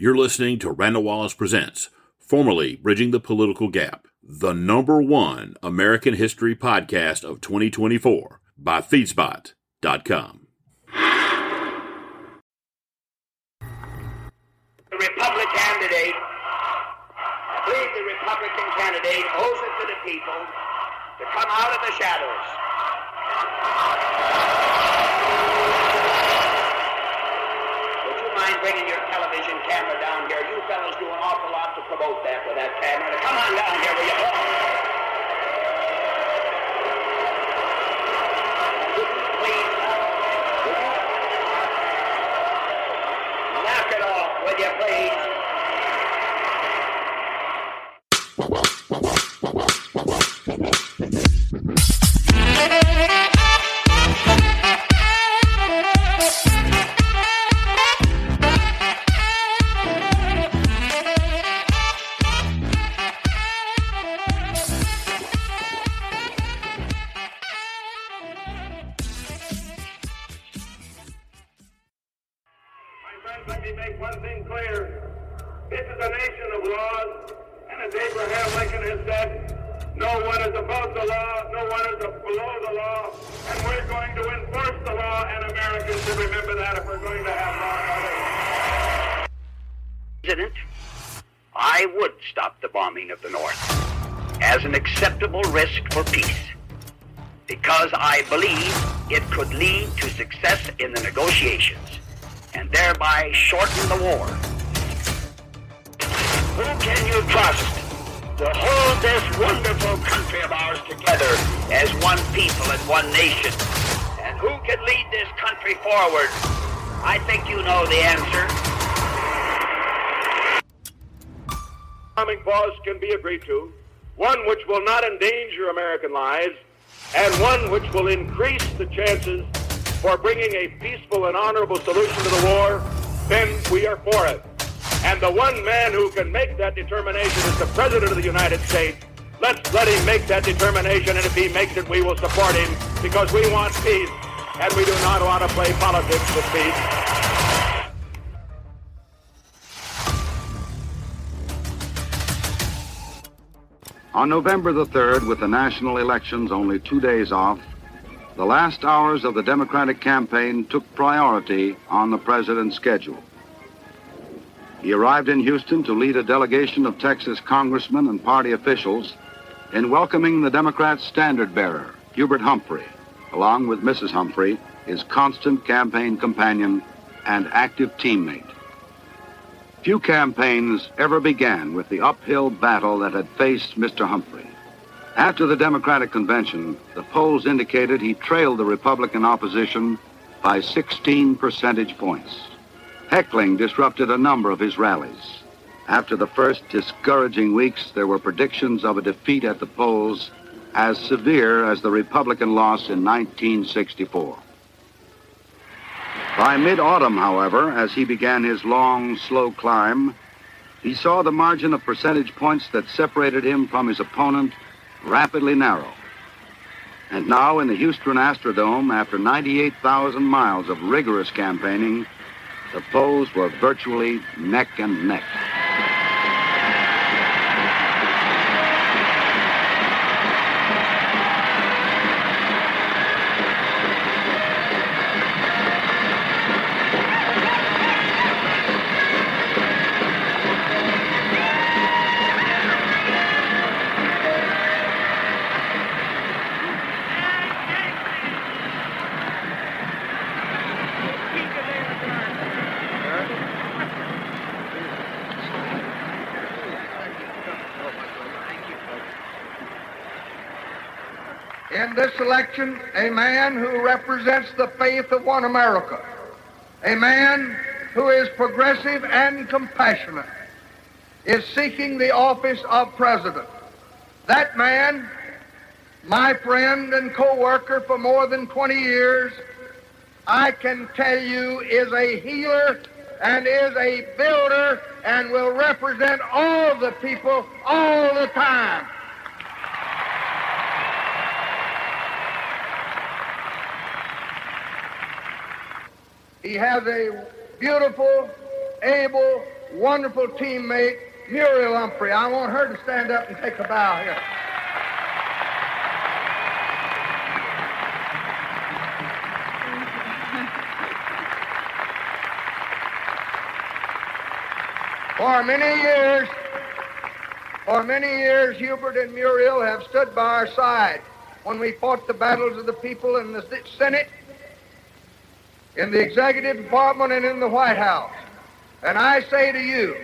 You're listening to Randall Wallace Presents, formerly Bridging the Political Gap, the number one American history podcast of 2024 by Feedspot.com. The Republican candidate, believe the Republican candidate owes it to the people to come out of the shadows. Would you mind bringing your television camera down here? You fellas do an awful lot to promote that with that camera. Now, come on down here, will you? Please? Knock it off, will you please? The war. Who can you trust to hold this wonderful country of ours together as one people and one nation? And who can lead this country forward? I think you know the answer. economic pause can be agreed to, one which will not endanger American lives, and one which will increase the chances for bringing a peaceful and honorable solution to the war, then we are for it. And the one man who can make that determination is the President of the United States. Let's let him make that determination, and if he makes it, we will support him because we want peace, and we do not want to play politics with peace. On November the 3rd, with the national elections only two days off, the last hours of the Democratic campaign took priority on the president's schedule. He arrived in Houston to lead a delegation of Texas congressmen and party officials in welcoming the Democrat standard bearer, Hubert Humphrey, along with Mrs. Humphrey, his constant campaign companion and active teammate. Few campaigns ever began with the uphill battle that had faced Mr. Humphrey. After the Democratic convention, the polls indicated he trailed the Republican opposition by 16 percentage points. Heckling disrupted a number of his rallies. After the first discouraging weeks, there were predictions of a defeat at the polls as severe as the Republican loss in 1964. By mid autumn, however, as he began his long, slow climb, he saw the margin of percentage points that separated him from his opponent rapidly narrow. And now, in the Houston Astrodome, after 98,000 miles of rigorous campaigning, the polls were virtually neck and neck. Election, a man who represents the faith of one America, a man who is progressive and compassionate, is seeking the office of president. That man, my friend and co-worker for more than 20 years, I can tell you is a healer and is a builder and will represent all the people all the time. He has a beautiful, able, wonderful teammate, Muriel Humphrey. I want her to stand up and take a bow here. For many years, for many years, Hubert and Muriel have stood by our side when we fought the battles of the people in the Senate, in the executive department, and in the White House. And I say to you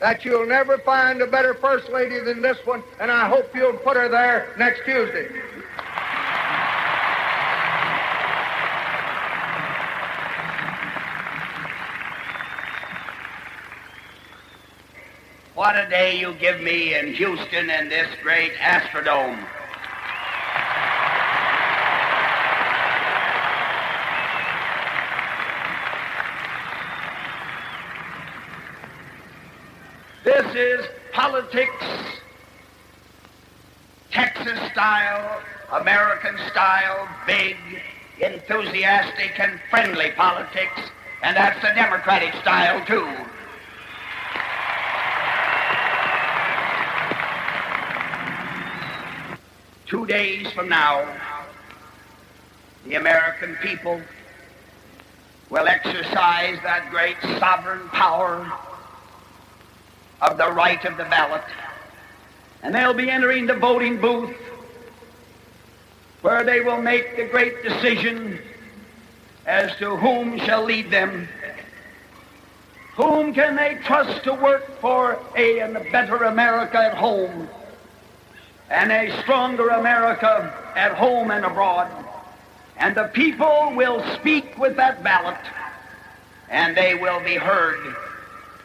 that you'll never find a better first lady than this one, and I hope you'll put her there next Tuesday. What a day you give me in Houston in this great Astrodome. This is politics, Texas style, American style, big, enthusiastic, and friendly politics, and that's the Democratic style, too. Two days from now, the American people will exercise that great sovereign power of the right of the ballot. And they'll be entering the voting booth where they will make the great decision as to whom shall lead them. Whom can they trust to work for a and a better America at home? and a stronger America at home and abroad. And the people will speak with that ballot, and they will be heard.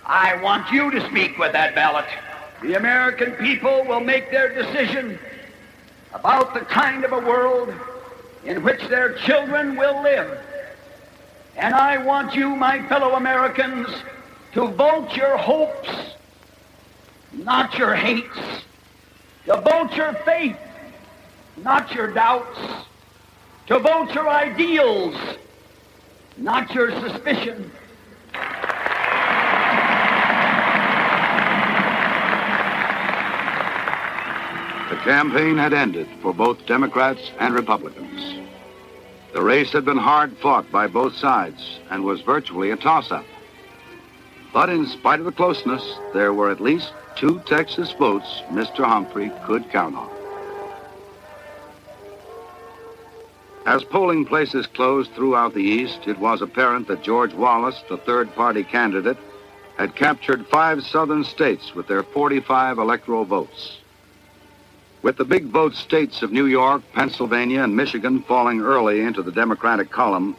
I want you to speak with that ballot. The American people will make their decision about the kind of a world in which their children will live. And I want you, my fellow Americans, to vote your hopes, not your hates to vote your faith, not your doubts, to vote your ideals, not your suspicion. The campaign had ended for both Democrats and Republicans. The race had been hard fought by both sides and was virtually a toss up. But in spite of the closeness, there were at least two Texas votes Mr. Humphrey could count on. As polling places closed throughout the East, it was apparent that George Wallace, the third party candidate, had captured five southern states with their 45 electoral votes. With the big vote states of New York, Pennsylvania, and Michigan falling early into the Democratic column,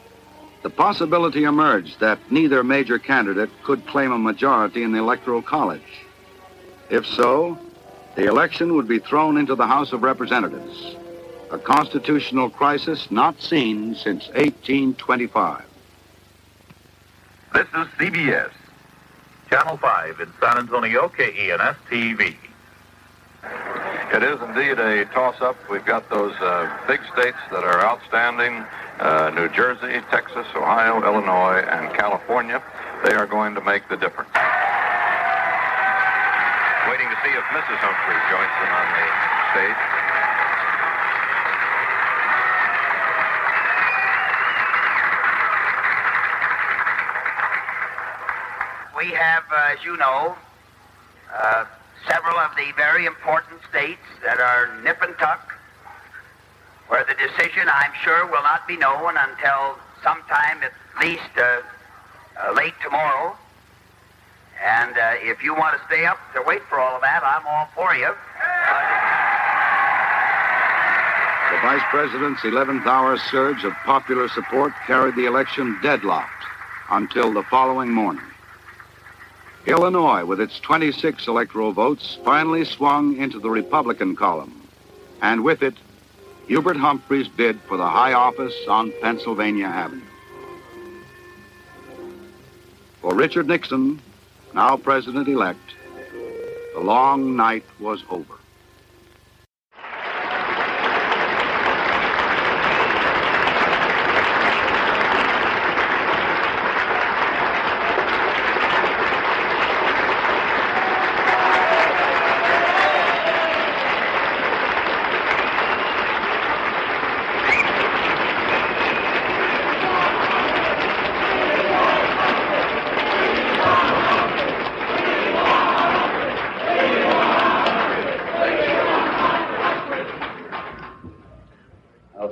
the possibility emerged that neither major candidate could claim a majority in the Electoral College. If so, the election would be thrown into the House of Representatives, a constitutional crisis not seen since 1825. This is CBS, Channel 5 in San Antonio, KENS TV. It is indeed a toss-up. We've got those uh, big states that are outstanding, uh, New Jersey, Texas, Ohio, Illinois, and California. They are going to make the difference waiting to see if Mrs. Humphrey joins them on the stage. We have, uh, as you know, uh, several of the very important states that are nip and tuck, where the decision, I'm sure, will not be known until sometime at least uh, uh late tomorrow. And uh, if you want to stay up to wait for all of that, I'm all for you. The Vice President's 11th hour surge of popular support carried the election deadlocked until the following morning. Illinois, with its 26 electoral votes, finally swung into the Republican column, and with it, Hubert Humphrey's bid for the high office on Pennsylvania Avenue. For Richard Nixon, now president elect, the long night was over.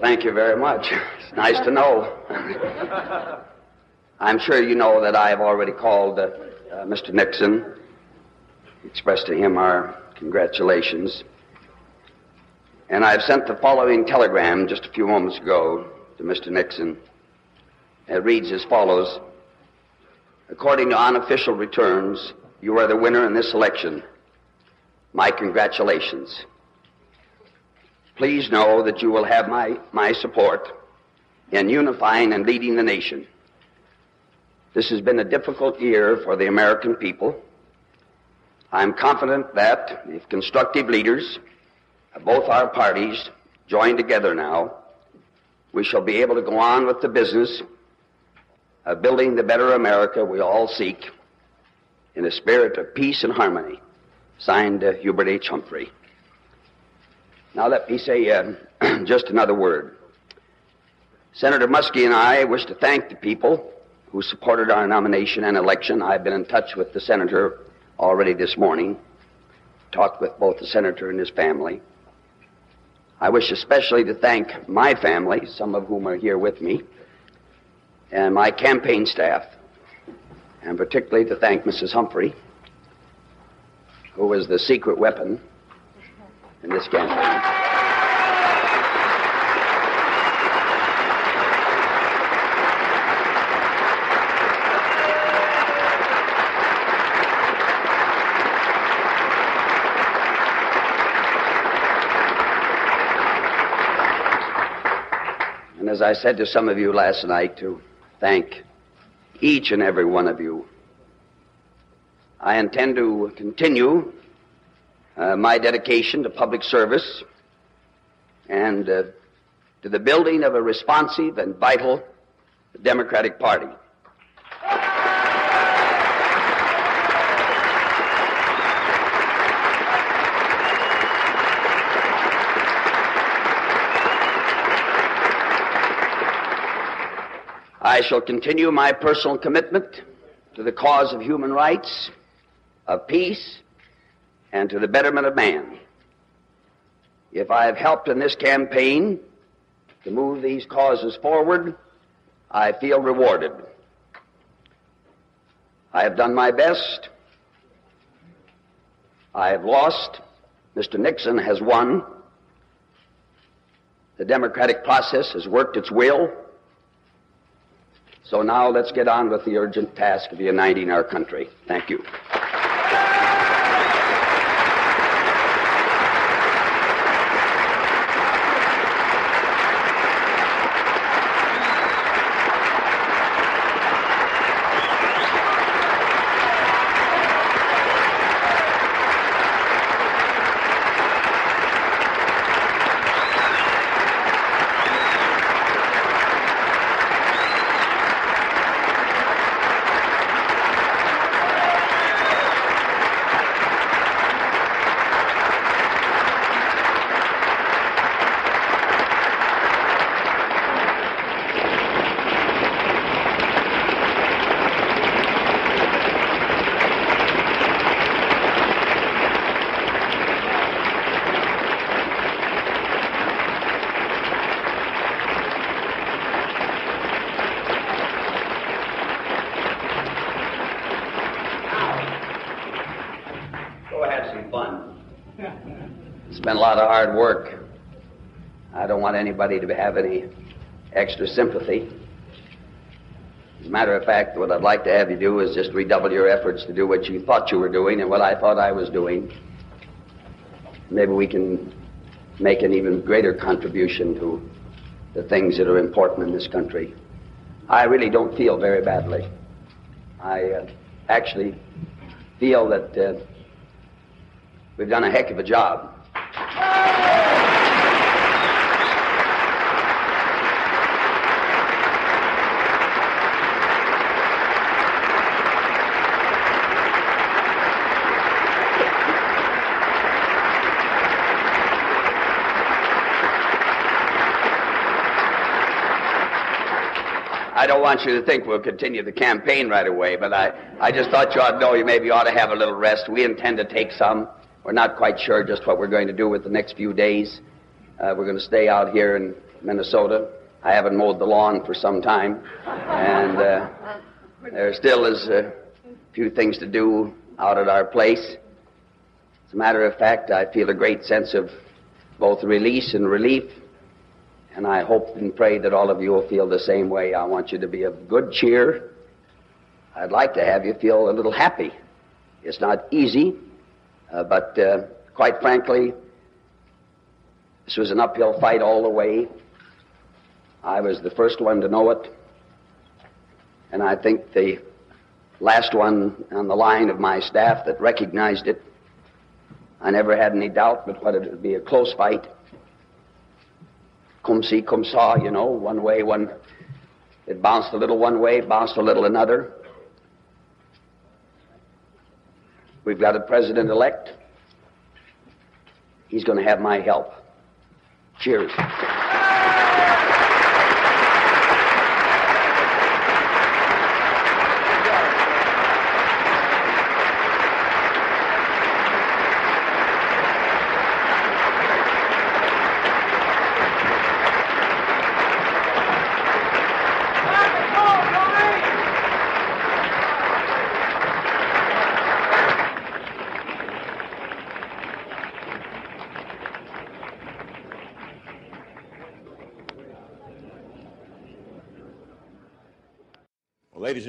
thank you very much. It's nice to know. I'm sure you know that I have already called uh, uh, Mr. Nixon, expressed to him our congratulations. And I've sent the following telegram just a few moments ago to Mr. Nixon. It reads as follows According to unofficial returns, you are the winner in this election. My congratulations. Please know that you will have my, my support in unifying and leading the nation. This has been a difficult year for the American people. I'm confident that if constructive leaders of both our parties join together now, we shall be able to go on with the business of building the better America we all seek in a spirit of peace and harmony. Signed uh, Hubert H. Humphrey. Now let me say uh, just another word. Senator Muskie and I wish to thank the people who supported our nomination and election. I've been in touch with the senator already this morning, talked with both the senator and his family. I wish especially to thank my family, some of whom are here with me, and my campaign staff, and particularly to thank Mrs. Humphrey, who was the secret weapon in this campaign. And as I said to some of you last night, to thank each and every one of you. I intend to continue uh, my dedication to public service and uh, to the building of a responsive and vital Democratic Party. I shall continue my personal commitment to the cause of human rights, of peace, and to the betterment of man. If I have helped in this campaign to move these causes forward, I feel rewarded. I have done my best. I have lost. Mr. Nixon has won. The democratic process has worked its will. So now let's get on with the urgent task of uniting our country. Thank you. Go have some fun. It's been a lot of hard work. I don't want anybody to have any extra sympathy. As a matter of fact, what I'd like to have you do is just redouble your efforts to do what you thought you were doing and what I thought I was doing. Maybe we can make an even greater contribution to the things that are important in this country. I really don't feel very badly. I uh, actually feel that uh, we've done a heck of a job. I don't want you to think we'll continue the campaign right away, but I, I just thought you ought to know you maybe ought to have a little rest. We intend to take some. We're not quite sure just what we're going to do with the next few days. Uh, we're going to stay out here in Minnesota. I haven't mowed the lawn for some time, and uh, there still is a few things to do out at our place. As a matter of fact, I feel a great sense of both release and relief, and I hope and pray that all of you will feel the same way. I want you to be of good cheer. I'd like to have you feel a little happy. It's not easy, uh, but uh, quite frankly, this was an uphill fight all the way. I was the first one to know it, and I think the last one on the line of my staff that recognized it. I never had any doubt but what it would be a close fight. Come see, come saw, you know, one way, one. It bounced a little one way, bounced a little another. We've got a president elect. He's going to have my help. Cheers.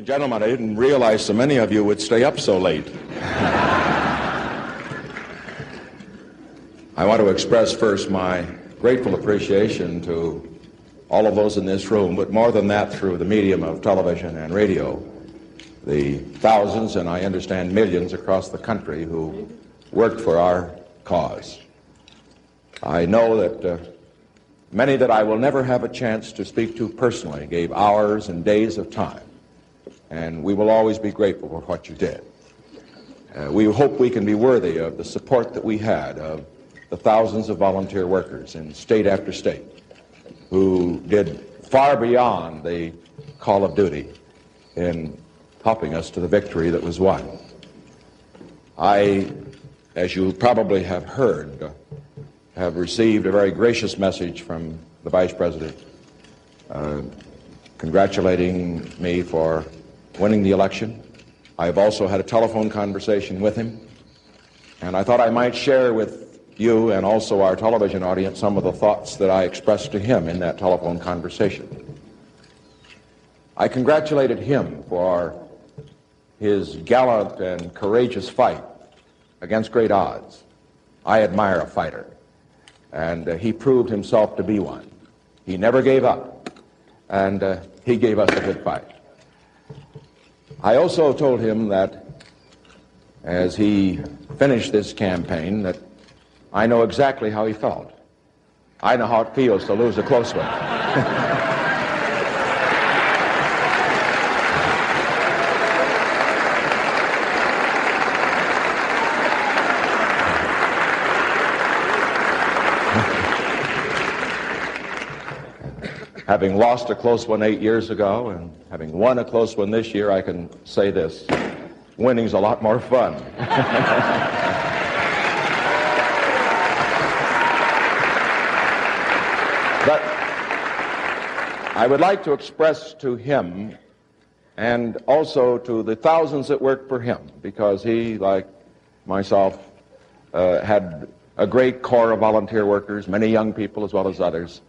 And gentlemen, I didn't realize so many of you would stay up so late. I want to express first my grateful appreciation to all of those in this room, but more than that, through the medium of television and radio, the thousands and I understand millions across the country who worked for our cause. I know that uh, many that I will never have a chance to speak to personally gave hours and days of time and we will always be grateful for what you did. Uh, we hope we can be worthy of the support that we had of the thousands of volunteer workers in state after state who did far beyond the call of duty in helping us to the victory that was won. I, as you probably have heard, have received a very gracious message from the Vice President uh, congratulating me for winning the election. I've also had a telephone conversation with him, and I thought I might share with you and also our television audience some of the thoughts that I expressed to him in that telephone conversation. I congratulated him for his gallant and courageous fight against great odds. I admire a fighter, and uh, he proved himself to be one. He never gave up, and uh, he gave us a good fight. I also told him that as he finished this campaign that I know exactly how he felt. I know how it feels to lose a close one. having lost a close one eight years ago and having won a close one this year, I can say this winning's a lot more fun. but I would like to express to him and also to the thousands that worked for him, because he, like myself, uh, had a great corps of volunteer workers, many young people as well as others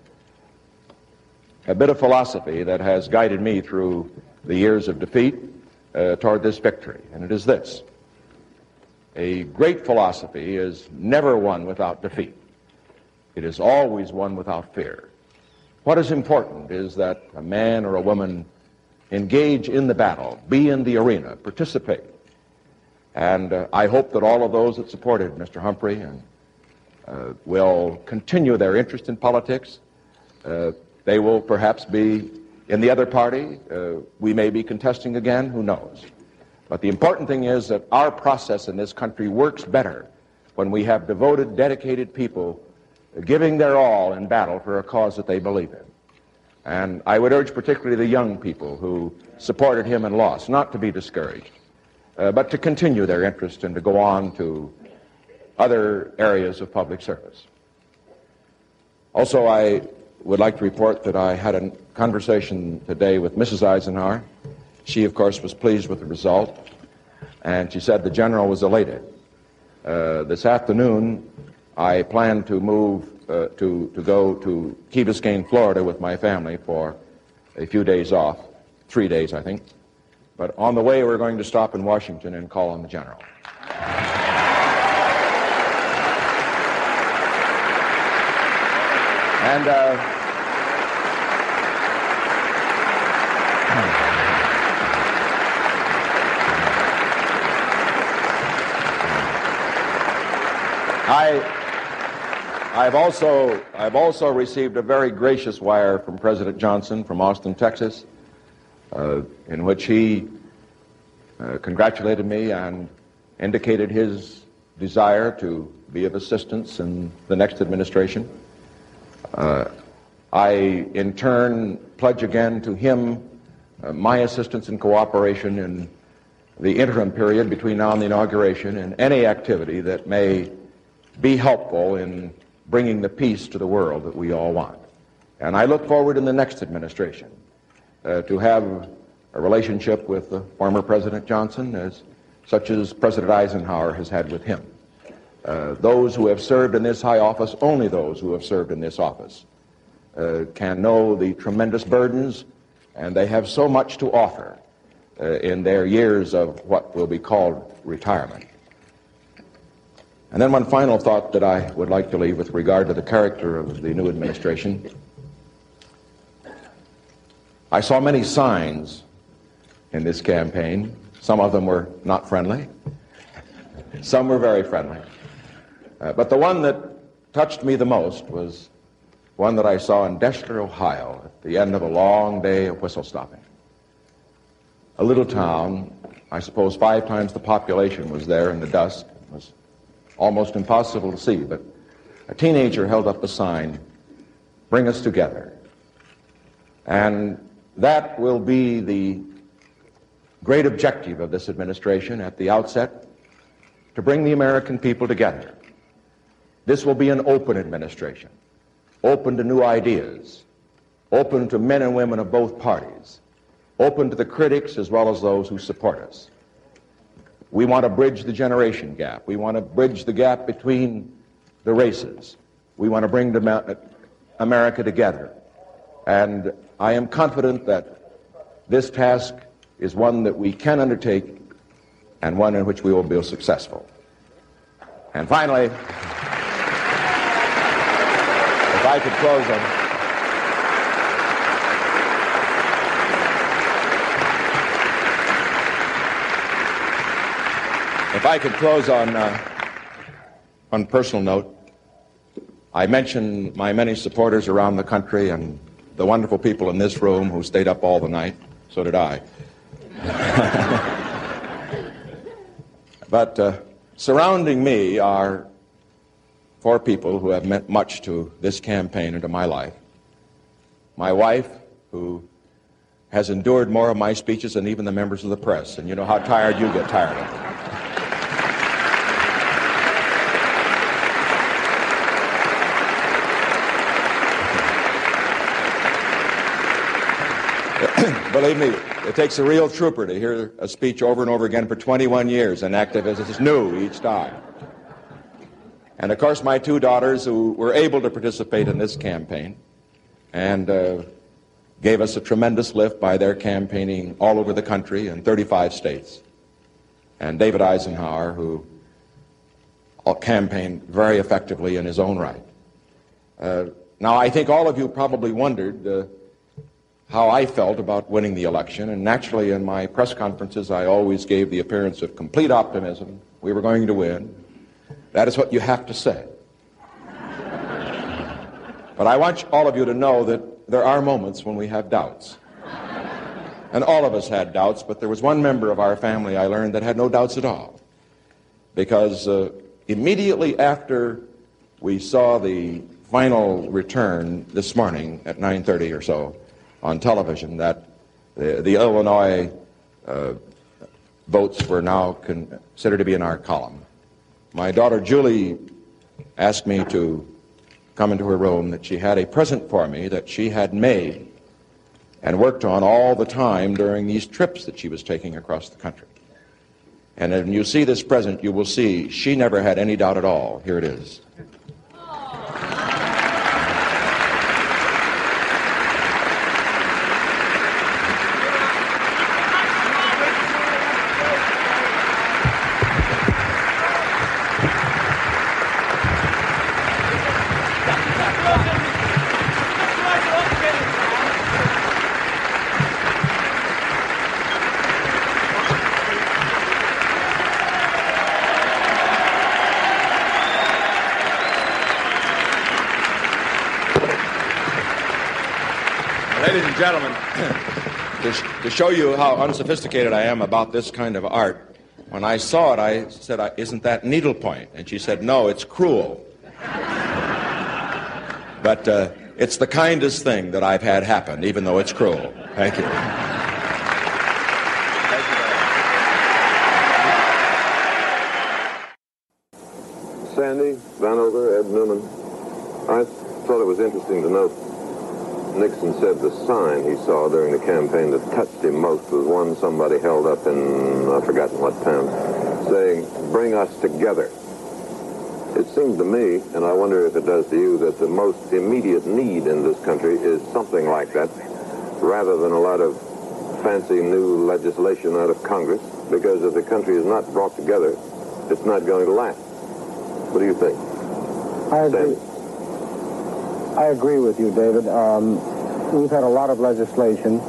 a bit of philosophy that has guided me through the years of defeat uh, toward this victory, and it is this. A great philosophy is never won without defeat. It is always won without fear. What is important is that a man or a woman engage in the battle, be in the arena, participate. And uh, I hope that all of those that supported Mr. Humphrey and uh, will continue their interest in politics, uh, they will perhaps be in the other party. Uh, we may be contesting again. Who knows? But the important thing is that our process in this country works better when we have devoted, dedicated people giving their all in battle for a cause that they believe in. And I would urge particularly the young people who supported him and lost not to be discouraged, uh, but to continue their interest and to go on to other areas of public service. Also, I would like to report that I had a conversation today with Mrs. Eisenhower. She, of course, was pleased with the result, and she said the general was elated. Uh, this afternoon, I plan to move uh, to, to go to Key Biscayne, Florida with my family for a few days off, three days, I think. But on the way, we're going to stop in Washington and call on the general. And uh, I, I've also, I've also received a very gracious wire from President Johnson from Austin, Texas, uh, in which he uh, congratulated me and indicated his desire to be of assistance in the next administration. Uh, I, in turn, pledge again to him uh, my assistance and cooperation in the interim period between now and the inauguration and any activity that may be helpful in bringing the peace to the world that we all want. And I look forward in the next administration uh, to have a relationship with the former President Johnson as such as President Eisenhower has had with him. Uh, those who have served in this high office, only those who have served in this office, uh, can know the tremendous burdens, and they have so much to offer uh, in their years of what will be called retirement. And then one final thought that I would like to leave with regard to the character of the new administration. I saw many signs in this campaign. Some of them were not friendly. Some were very friendly. Uh, but the one that touched me the most was one that I saw in Deshler, Ohio, at the end of a long day of whistle stopping. A little town, I suppose five times the population was there in the dusk. Was almost impossible to see, but a teenager held up a sign, Bring Us Together. And that will be the great objective of this administration at the outset to bring the American people together. This will be an open administration, open to new ideas, open to men and women of both parties, open to the critics as well as those who support us. We want to bridge the generation gap. We want to bridge the gap between the races. We want to bring America together. And I am confident that this task is one that we can undertake and one in which we will be successful. And finally, if I could close on. If I could close on uh, on personal note, I mentioned my many supporters around the country and the wonderful people in this room who stayed up all the night. So did I. but uh, surrounding me are four people who have meant much to this campaign and to my life. My wife, who has endured more of my speeches than even the members of the press, and you know how tired you get tired of them. Believe me, it takes a real trooper to hear a speech over and over again for 21 years. An activist is new each time. And of course, my two daughters who were able to participate in this campaign and uh, gave us a tremendous lift by their campaigning all over the country in 35 states. And David Eisenhower, who campaigned very effectively in his own right. Uh, now, I think all of you probably wondered. Uh, how I felt about winning the election. And naturally, in my press conferences, I always gave the appearance of complete optimism. We were going to win. That is what you have to say. but I want all of you to know that there are moments when we have doubts. And all of us had doubts, but there was one member of our family I learned that had no doubts at all. Because uh, immediately after we saw the final return this morning at 9.30 or so, on television that the, the Illinois uh, votes were now considered to be in our column. My daughter Julie asked me to come into her room that she had a present for me that she had made and worked on all the time during these trips that she was taking across the country. And when you see this present, you will see she never had any doubt at all. Here it is. Ladies and gentlemen, to, to show you how unsophisticated I am about this kind of art, when I saw it, I said, Isn't that needlepoint? And she said, No, it's crewel. but uh, it's the kindest thing that I've had happen, even though it's cruel. Thank you. Sandy, Vanocur, Ed Newman. I thought it was interesting to note Nixon said the sign he saw during the campaign that touched him most was one somebody held up in, I've forgotten what town, saying, bring us together. It seems to me, and I wonder if it does to you, that the most immediate need in this country is something like that, rather than a lot of fancy new legislation out of Congress, because if the country is not brought together, it's not going to last. What do you think? I agree. Sandy? I agree with you, David. Um, we've had a lot of legislation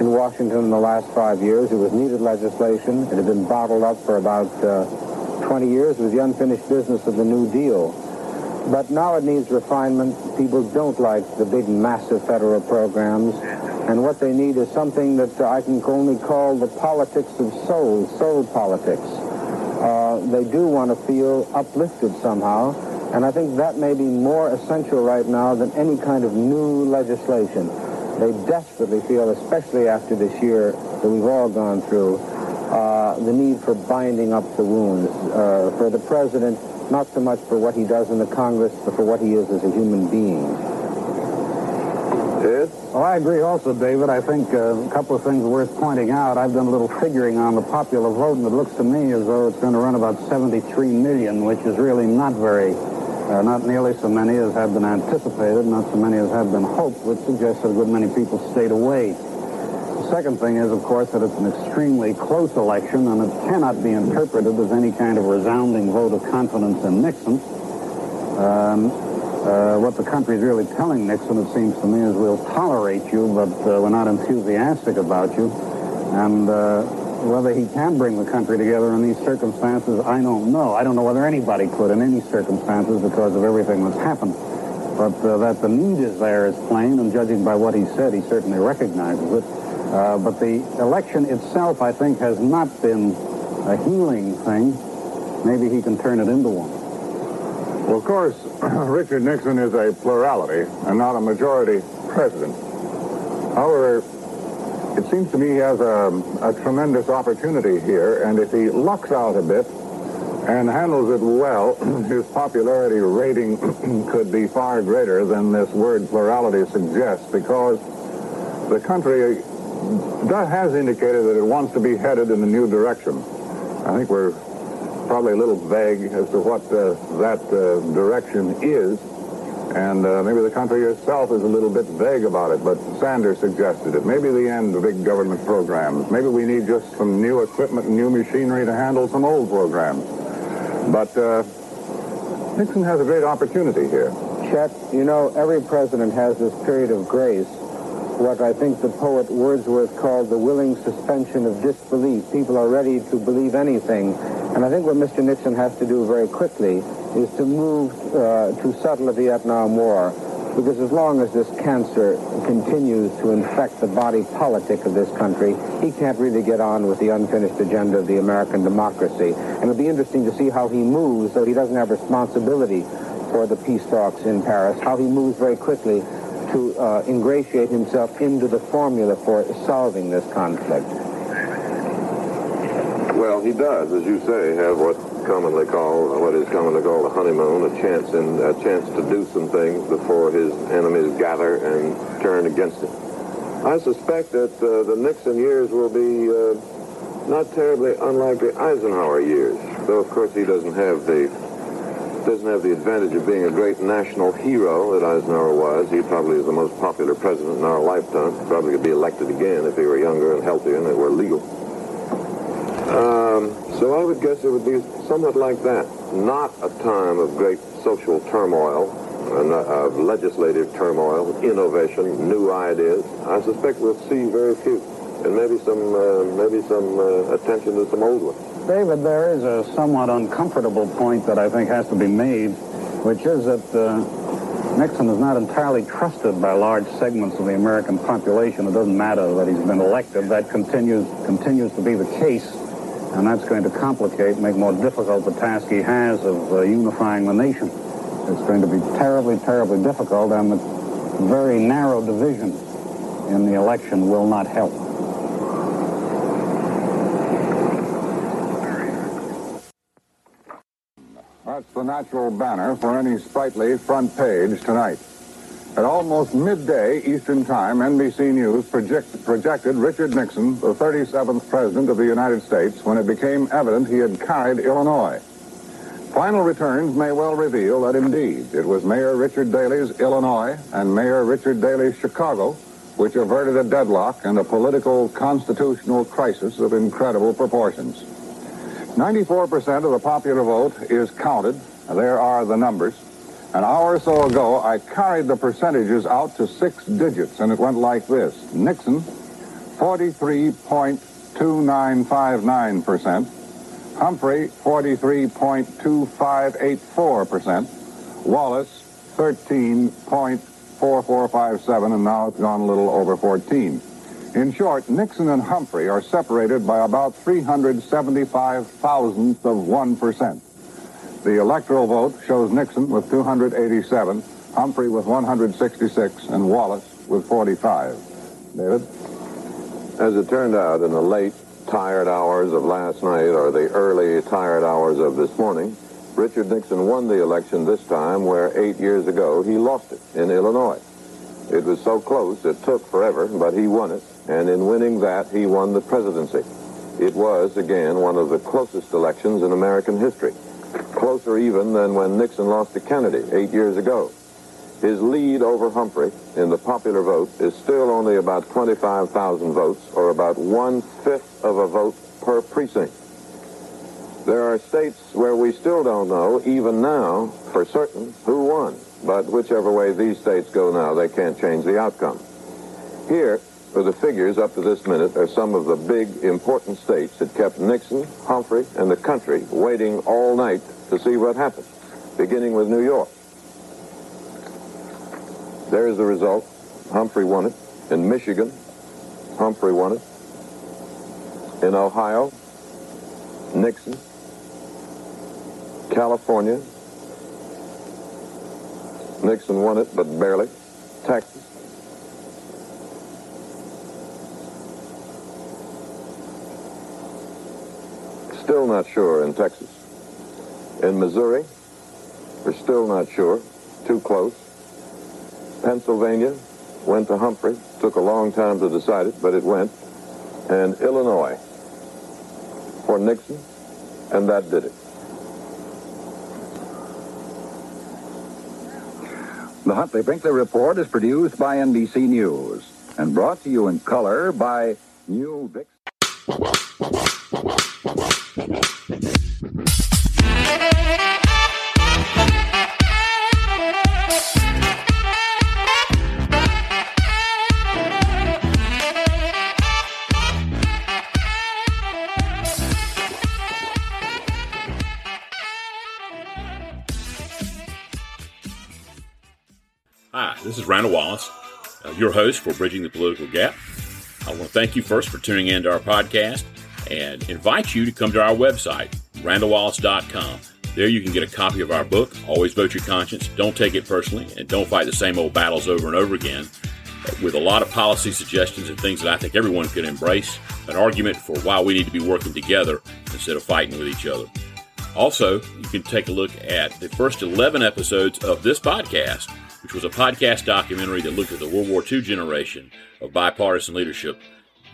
in Washington in the last five years. It was needed legislation. It had been bottled up for about uh, 20 years. It was the unfinished business of the New Deal. But now it needs refinement. People don't like the big, massive federal programs. And what they need is something that I can only call the politics of soul, soul politics. Uh, they do want to feel uplifted somehow. And I think that may be more essential right now than any kind of new legislation. They desperately feel, especially after this year that we've all gone through, uh, the need for binding up the wounds. Uh, for the president, not so much for what he does in the Congress, but for what he is as a human being. Yes? Well, I agree also, David. I think uh, a couple of things worth pointing out. I've done a little figuring on the popular vote, and it looks to me as though it's going to run about 73 million, which is really not very uh, not nearly so many as had been anticipated, not so many as had been hoped, which suggests that a good many people stayed away. The second thing is, of course, that it's an extremely close election, and it cannot be interpreted as any kind of resounding vote of confidence in Nixon. Um, uh, what the country is really telling Nixon, it seems to me, is we'll tolerate you, but uh, we're not enthusiastic about you. And uh, whether he can bring the country together in these circumstances, I don't know. I don't know whether anybody could in any circumstances because of everything that's happened. But uh, that the need is there is plain, and judging by what he said, he certainly recognizes it. Uh, but the election itself, I think, has not been a healing thing. Maybe he can turn it into one. Well, of course, Richard Nixon is a plurality and not a majority president. However, it seems to me he has a, a tremendous opportunity here, and if he lucks out a bit and handles it well, his popularity rating could be far greater than this word plurality suggests, because the country that has indicated that it wants to be headed in a new direction. I think we're probably a little vague as to what uh, that uh, direction is. And uh, maybe the country itself is a little bit vague about it, but Sanders suggested it. Maybe the end of big government programs. Maybe we need just some new equipment and new machinery to handle some old programs. But uh, Nixon has a great opportunity here. Chet, you know, every president has this period of grace, what I think the poet Wordsworth called the willing suspension of disbelief. People are ready to believe anything. And I think what Mr. Nixon has to do very quickly is to move uh, to settle the Vietnam War. Because as long as this cancer continues to infect the body politic of this country, he can't really get on with the unfinished agenda of the American democracy. And it'll be interesting to see how he moves, though he doesn't have responsibility for the peace talks in Paris, how he moves very quickly to uh, ingratiate himself into the formula for solving this conflict. Well, he does, as you say, have what commonly called, what is commonly called a honeymoon, a chance and a chance to do some things before his enemies gather and turn against him. I suspect that uh, the Nixon years will be uh, not terribly unlike the Eisenhower years, though of course he doesn't have the doesn't have the advantage of being a great national hero that Eisenhower was. He probably is the most popular president in our lifetime. Probably could be elected again if he were younger and healthier and it were legal. Um, so I would guess it would be somewhat like that. Not a time of great social turmoil, and, uh, of legislative turmoil, innovation, new ideas. I suspect we'll see very few, and maybe some, uh, maybe some uh, attention to some old ones. David, there is a somewhat uncomfortable point that I think has to be made, which is that uh, Nixon is not entirely trusted by large segments of the American population. It doesn't matter that he's been elected. That continues continues to be the case, and that's going to complicate, make more difficult the task he has of uh, unifying the nation. It's going to be terribly, terribly difficult, and the very narrow division in the election will not help. That's the natural banner for any sprightly front page tonight. At almost midday Eastern Time, NBC News project, projected Richard Nixon, the 37th President of the United States, when it became evident he had carried Illinois. Final returns may well reveal that indeed it was Mayor Richard Daley's Illinois and Mayor Richard Daley's Chicago which averted a deadlock and a political constitutional crisis of incredible proportions. 94% of the popular vote is counted. There are the numbers. An hour or so ago, I carried the percentages out to six digits, and it went like this. Nixon, 43.2959%. Humphrey, 43.2584%. Wallace, 13.4457, and now it's gone a little over 14. In short, Nixon and Humphrey are separated by about 375 thousandths of 1%. The electoral vote shows Nixon with 287, Humphrey with 166, and Wallace with 45. David? As it turned out, in the late, tired hours of last night or the early, tired hours of this morning, Richard Nixon won the election this time where eight years ago he lost it in Illinois. It was so close, it took forever, but he won it, and in winning that, he won the presidency. It was, again, one of the closest elections in American history, closer even than when Nixon lost to Kennedy eight years ago. His lead over Humphrey in the popular vote is still only about 25,000 votes, or about one-fifth of a vote per precinct. There are states where we still don't know, even now, for certain, who won. But whichever way these states go now, they can't change the outcome. Here, for the figures up to this minute, are some of the big, important states that kept Nixon, Humphrey, and the country waiting all night to see what happened, beginning with New York. There's the result. Humphrey won it. In Michigan, Humphrey won it. In Ohio, Nixon. California, Nixon won it, but barely. Texas. Still not sure in Texas. In Missouri, we're still not sure. Too close. Pennsylvania went to Humphrey. Took a long time to decide it, but it went. And Illinois for Nixon, and that did it. The Huntley Brinkley Report is produced by NBC News and brought to you in color by New Vic. This is Randall Wallace, uh, your host for Bridging the Political Gap. I want to thank you first for tuning in to our podcast and invite you to come to our website, randallwallace.com. There you can get a copy of our book, Always Vote Your Conscience. Don't take it personally and don't fight the same old battles over and over again. With a lot of policy suggestions and things that I think everyone could embrace, an argument for why we need to be working together instead of fighting with each other. Also, you can take a look at the first 11 episodes of this podcast, which was a podcast documentary that looked at the World War II generation of bipartisan leadership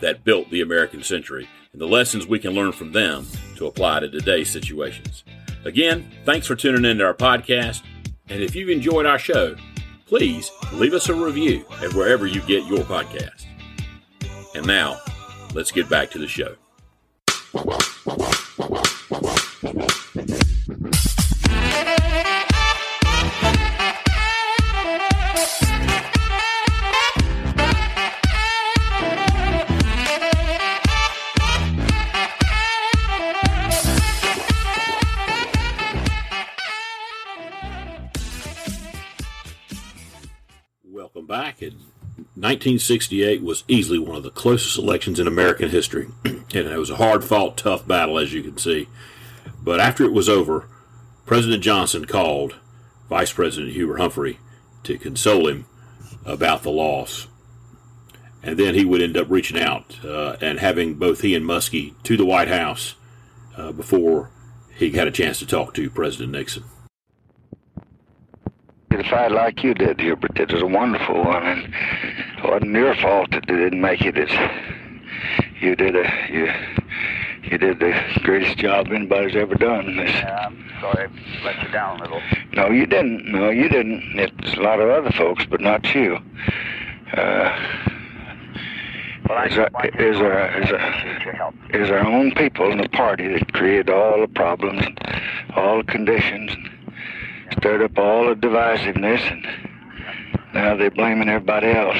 that built the American century and the lessons we can learn from them to apply to today's situations. Again, thanks for tuning in to our podcast. And if you've enjoyed our show, please leave us a review at wherever you get your podcast. And now, let's get back to the show. 1968 was easily one of the closest elections in American history. and it was a hard fought, tough battle, as you can see. But after it was over, President Johnson called Vice President Hubert Humphrey to console him about the loss. And then he would end up reaching out uh, and having both he and Muskie to the White House uh, before he had a chance to talk to President Nixon. The fight like you did, Hubert. It was a wonderful one, and it wasn't your fault that they didn't make it. It's, you did a you you did the greatest job anybody's ever done. This. Yeah, I'm sorry I let you down a little. No, you didn't. No, you didn't. It's a lot of other folks, but not you. Uh, Well, I is our, is our, is our, appreciate your help. is our own people in the party that created all the problems, all the conditions, stirred up all the divisiveness, and now they're blaming everybody else.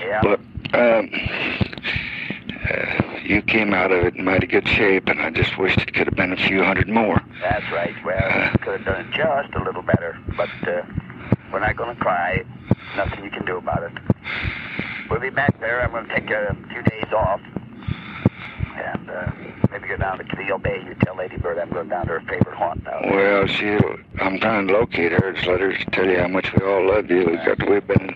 Yeah. But um, uh, you came out of it in mighty good shape, and I just wished it could have been a few hundred more. That's right. Well, you could have done it just a little better, but uh, we're not going to cry. Nothing you can do about it. We'll be back there. I'm going to take a few days off. And uh, maybe go down to Cadillo Bay. You tell Lady Bird I'm going down to her favorite haunt now. Well, she, I'm trying to locate her. Just let her tell you how much we all love you. We got, we've been in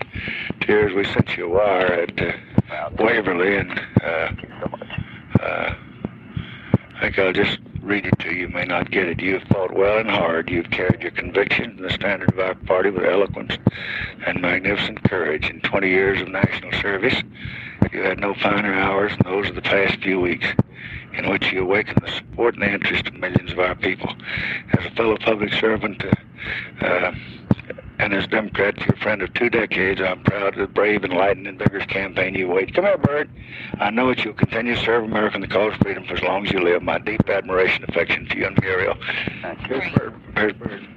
tears. We sent you a wire at uh, Waverly, and uh, Thank you so much. uh, I think I'll just read it to you. You may not get it. You have fought well and hard. You've carried your convictions and the standard of our party with eloquence and magnificent courage. In 20 years of national service, you had no finer hours than those of the past few weeks, in which you awakened the support and the interest of millions of our people. As a fellow public servant, uh, uh, and as a Democrat, your friend of two decades, I'm proud of the brave, enlightened, and vigorous campaign you waged. Come here, Bird. I know that you'll continue to serve America and the cause of freedom for as long as you live. My deep admiration and affection to you and Muriel. Thank you. Here's Bird. Here's Bird.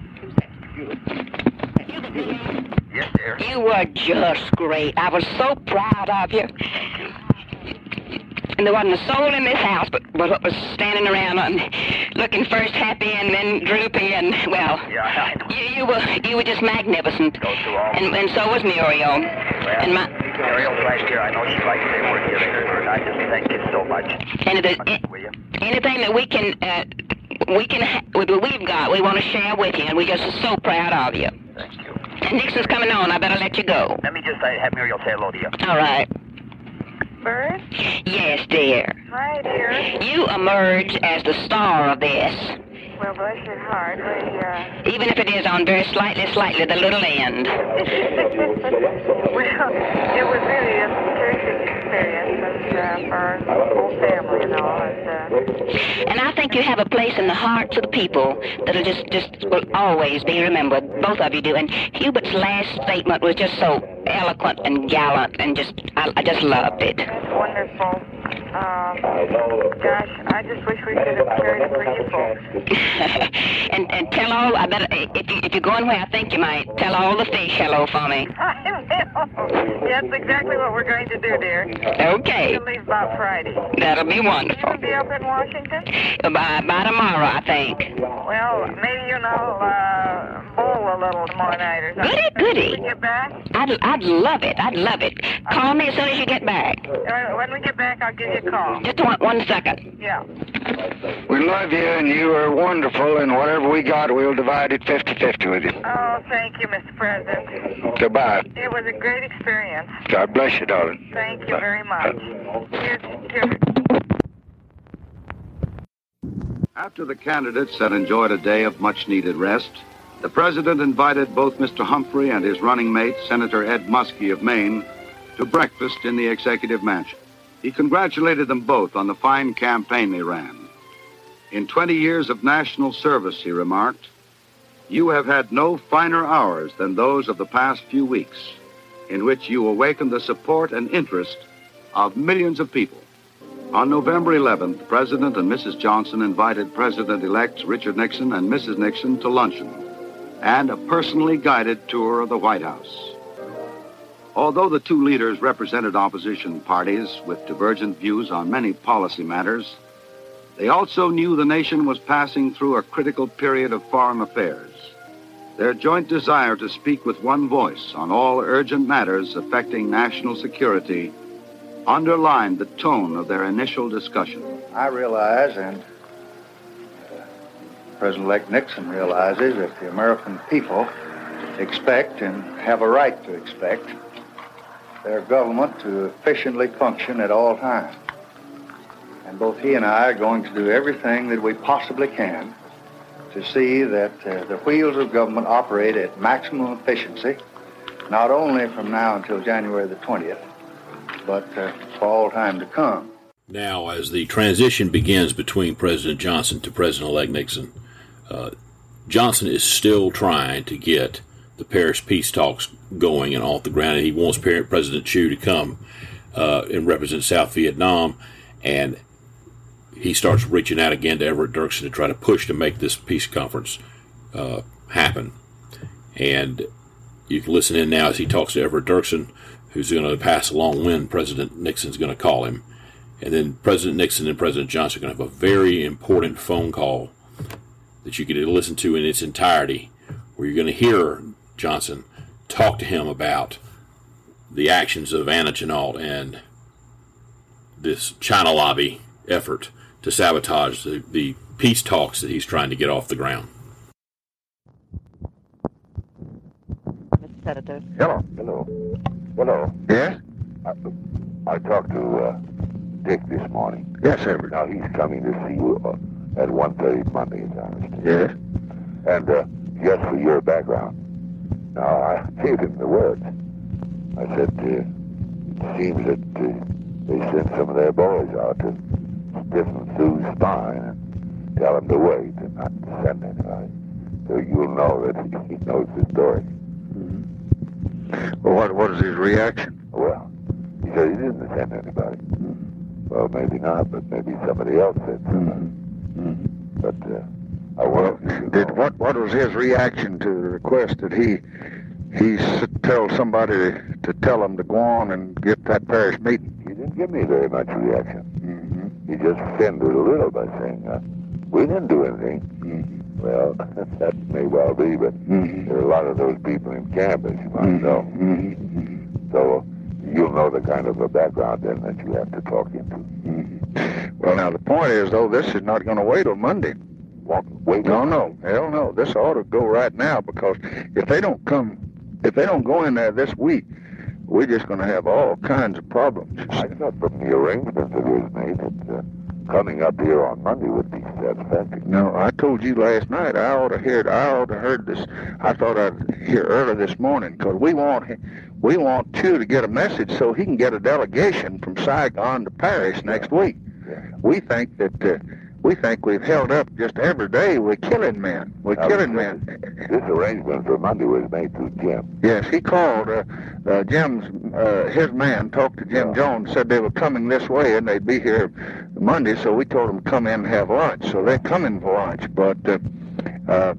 Yes, dear. You were just great. I was so proud of you. And there wasn't a soul in this house but, but what was standing around and looking first happy and then droopy and, well, Yeah, you, you were you were just magnificent. Go all. And, and so was Muriel. well, And my, Muriel's right here. I know she'd like to say a word to you, Lady Bird. I just thank you so much. and if there's Will anything that we can, uh, we can, what we've got, we want to share with you, and we're just so proud of you. Thank you. Nixon's coming on. I better let you go. Let me just uh, have Muriel say hello to you. All right. Bird? Yes, dear. Hi, dear. You emerge as the star of this. Well, bless your heart. We, uh... even if it is on very slightly, slightly the little end. well, it was really a terrific and, And I think you have a place in the hearts of the people that'll just, just will always be remembered. Both of you do. And Hubert's last statement was just so eloquent and gallant, and just I, I just loved it. that's wonderful. Um, gosh, I just wish we could have carried it for you folks. and and tell all I better if you if you're going where I think you might tell all the fish hello for me. I will. That's exactly what we're going to do, dear. Okay, We'll leave about Friday. that'll be You wonderful. will be up in Washington? By by tomorrow, I think. Well, maybe you know, uh, bowl a little tomorrow night or something. Goody, goody. When we get back, I'd I'd love it. I'd love it. Call me as soon as you get back. uh, when we get back, I'll give you a call. Just one one second. Yeah. We love you, and you are wonderful, and whatever we got, we'll divide it 50-50 with you. Oh, thank you, Mr. President. Goodbye. It was a great experience. God bless you, darling. Thank you very much. Here's, here's After the candidates had enjoyed a day of much needed rest, the president invited both Mr. Humphrey and his running mate, Senator Ed Muskie of Maine, to breakfast in the executive mansion. He congratulated them both on the fine campaign they ran. In 20 years of national service, he remarked, you have had no finer hours than those of the past few weeks, in which you awakened the support and interest of millions of people. On November 11th, President and Mrs. Johnson invited President-elect Richard Nixon and Mrs. Nixon to luncheon and a personally guided tour of the White House. Although the two leaders represented opposition parties with divergent views on many policy matters, they also knew the nation was passing through a critical period of foreign affairs. Their joint desire to speak with one voice on all urgent matters affecting national security underlined the tone of their initial discussion. I realize, and uh, President-elect Nixon realizes, that the American people expect and have a right to expect their government to efficiently function at all times. And both he and I are going to do everything that we possibly can to see that uh, the wheels of government operate at maximum efficiency, not only from now until January the 20th, but uh, for all time to come. Now, as the transition begins between President Johnson to President elect Nixon, uh, Johnson is still trying to get the Paris peace talks going and off the ground. And He wants President Chu to come uh, and represent South Vietnam. And he starts reaching out again to Everett Dirksen to try to push to make this peace conference uh, happen. And you can listen in now as he talks to Everett Dirksen, who's going to pass along when President Nixon's going to call him. And then President Nixon and President Johnson are going to have a very important phone call that you get to listen to in its entirety, where you're going to hear Johnson talk to him about the actions of Anna Chennault and this China lobby effort to sabotage the, the peace talks that he's trying to get off the ground. Mr. Senator. Hello. Hello. Hello. Yes? I, I talked to uh, Dick this morning. Yes, sir. Now, he's coming to see you uh, at 1.30 Monday, as I understand. Yes? And uh, just for your background. Now, I gave him the words. I said, uh, it seems that uh, they sent some of their boys out to stiffen Thieu's spine and tell him to wait and not to send anybody. So you'll know that he knows the story. Well, what, was his reaction? Well, he said he didn't send anybody. Well, maybe not, but maybe somebody else said something. But uh, I Well, want you to did what what was his reaction to the request? Did he he s- tell somebody to, tell him to go on and get that Paris meeting? He didn't give me very much reaction. Mm-hmm. He just offended a little by saying, uh, we didn't do anything. Mm-hmm. Well, that may well be, but mm-hmm. there are a lot of those people in camp, as you might know. So you'll know the kind of a background then that you have to talk into. Well, now the point is though, this is not going to wait till Monday. Wait? No, no, hell no. This ought to go right now because if they don't come, if they don't go in there this week, we're just going to have all kinds of problems. I thought from the arrangements that was made that uh, coming up here on Monday would be satisfactory. No, I told you last night I ought to hear. I ought to heard this. I thought I'd hear early this morning because we want we want Thieu to get a message so he can get a delegation from Saigon to Paris next week. We think that uh, we think we've held up just every day. We're killing men. We're Now, killing this- men. This arrangement for Monday was made through Jim. Yes, he called. Uh, uh, Jim's uh, his man talked to Jim Jones. Said they were coming this way and they'd be here Monday. So we told them to come in and have lunch. So they're coming for lunch. But uh, uh,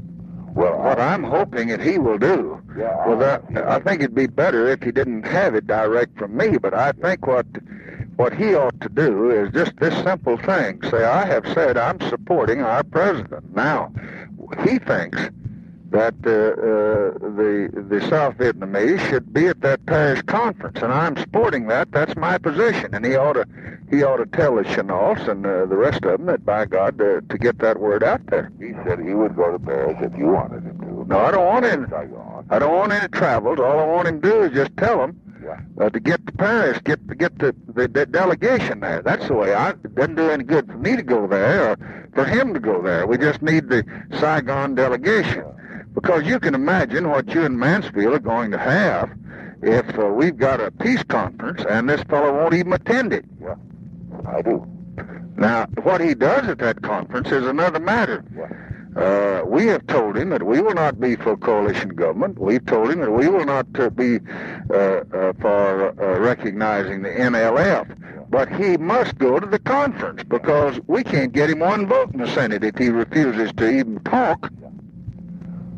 well, what I'm hoping that he will do. Yeah, well, that, I think it'd be better if he didn't have it direct from me. But I think what what he ought to do is just this simple thing. Say, I have said I'm supporting our president. Now, he thinks that uh, uh, the the South Vietnamese should be at that Paris conference, and I'm supporting that. That's my position, and he ought to he ought to tell the Chennaults and uh, the rest of them that by God uh, to get that word out there. He said he would go to Paris if you wanted him to. No, I don't want any. I don't want any travels. All I want him to do is just tell them uh, to get to Paris, get to get the, the, the delegation there. That's the way. I, it doesn't do any good for me to go there or for him to go there. We just need the Saigon delegation. Because you can imagine what you and Mansfield are going to have if uh, we've got a peace conference and this fellow won't even attend it. Yeah, I do. Now, what he does at that conference is another matter. Uh, we have told him that we will not be for coalition government. We've told him that we will not uh, be uh, uh for uh, recognizing the NLF. But he must go to the conference because we can't get him one vote in the Senate if he refuses to even talk.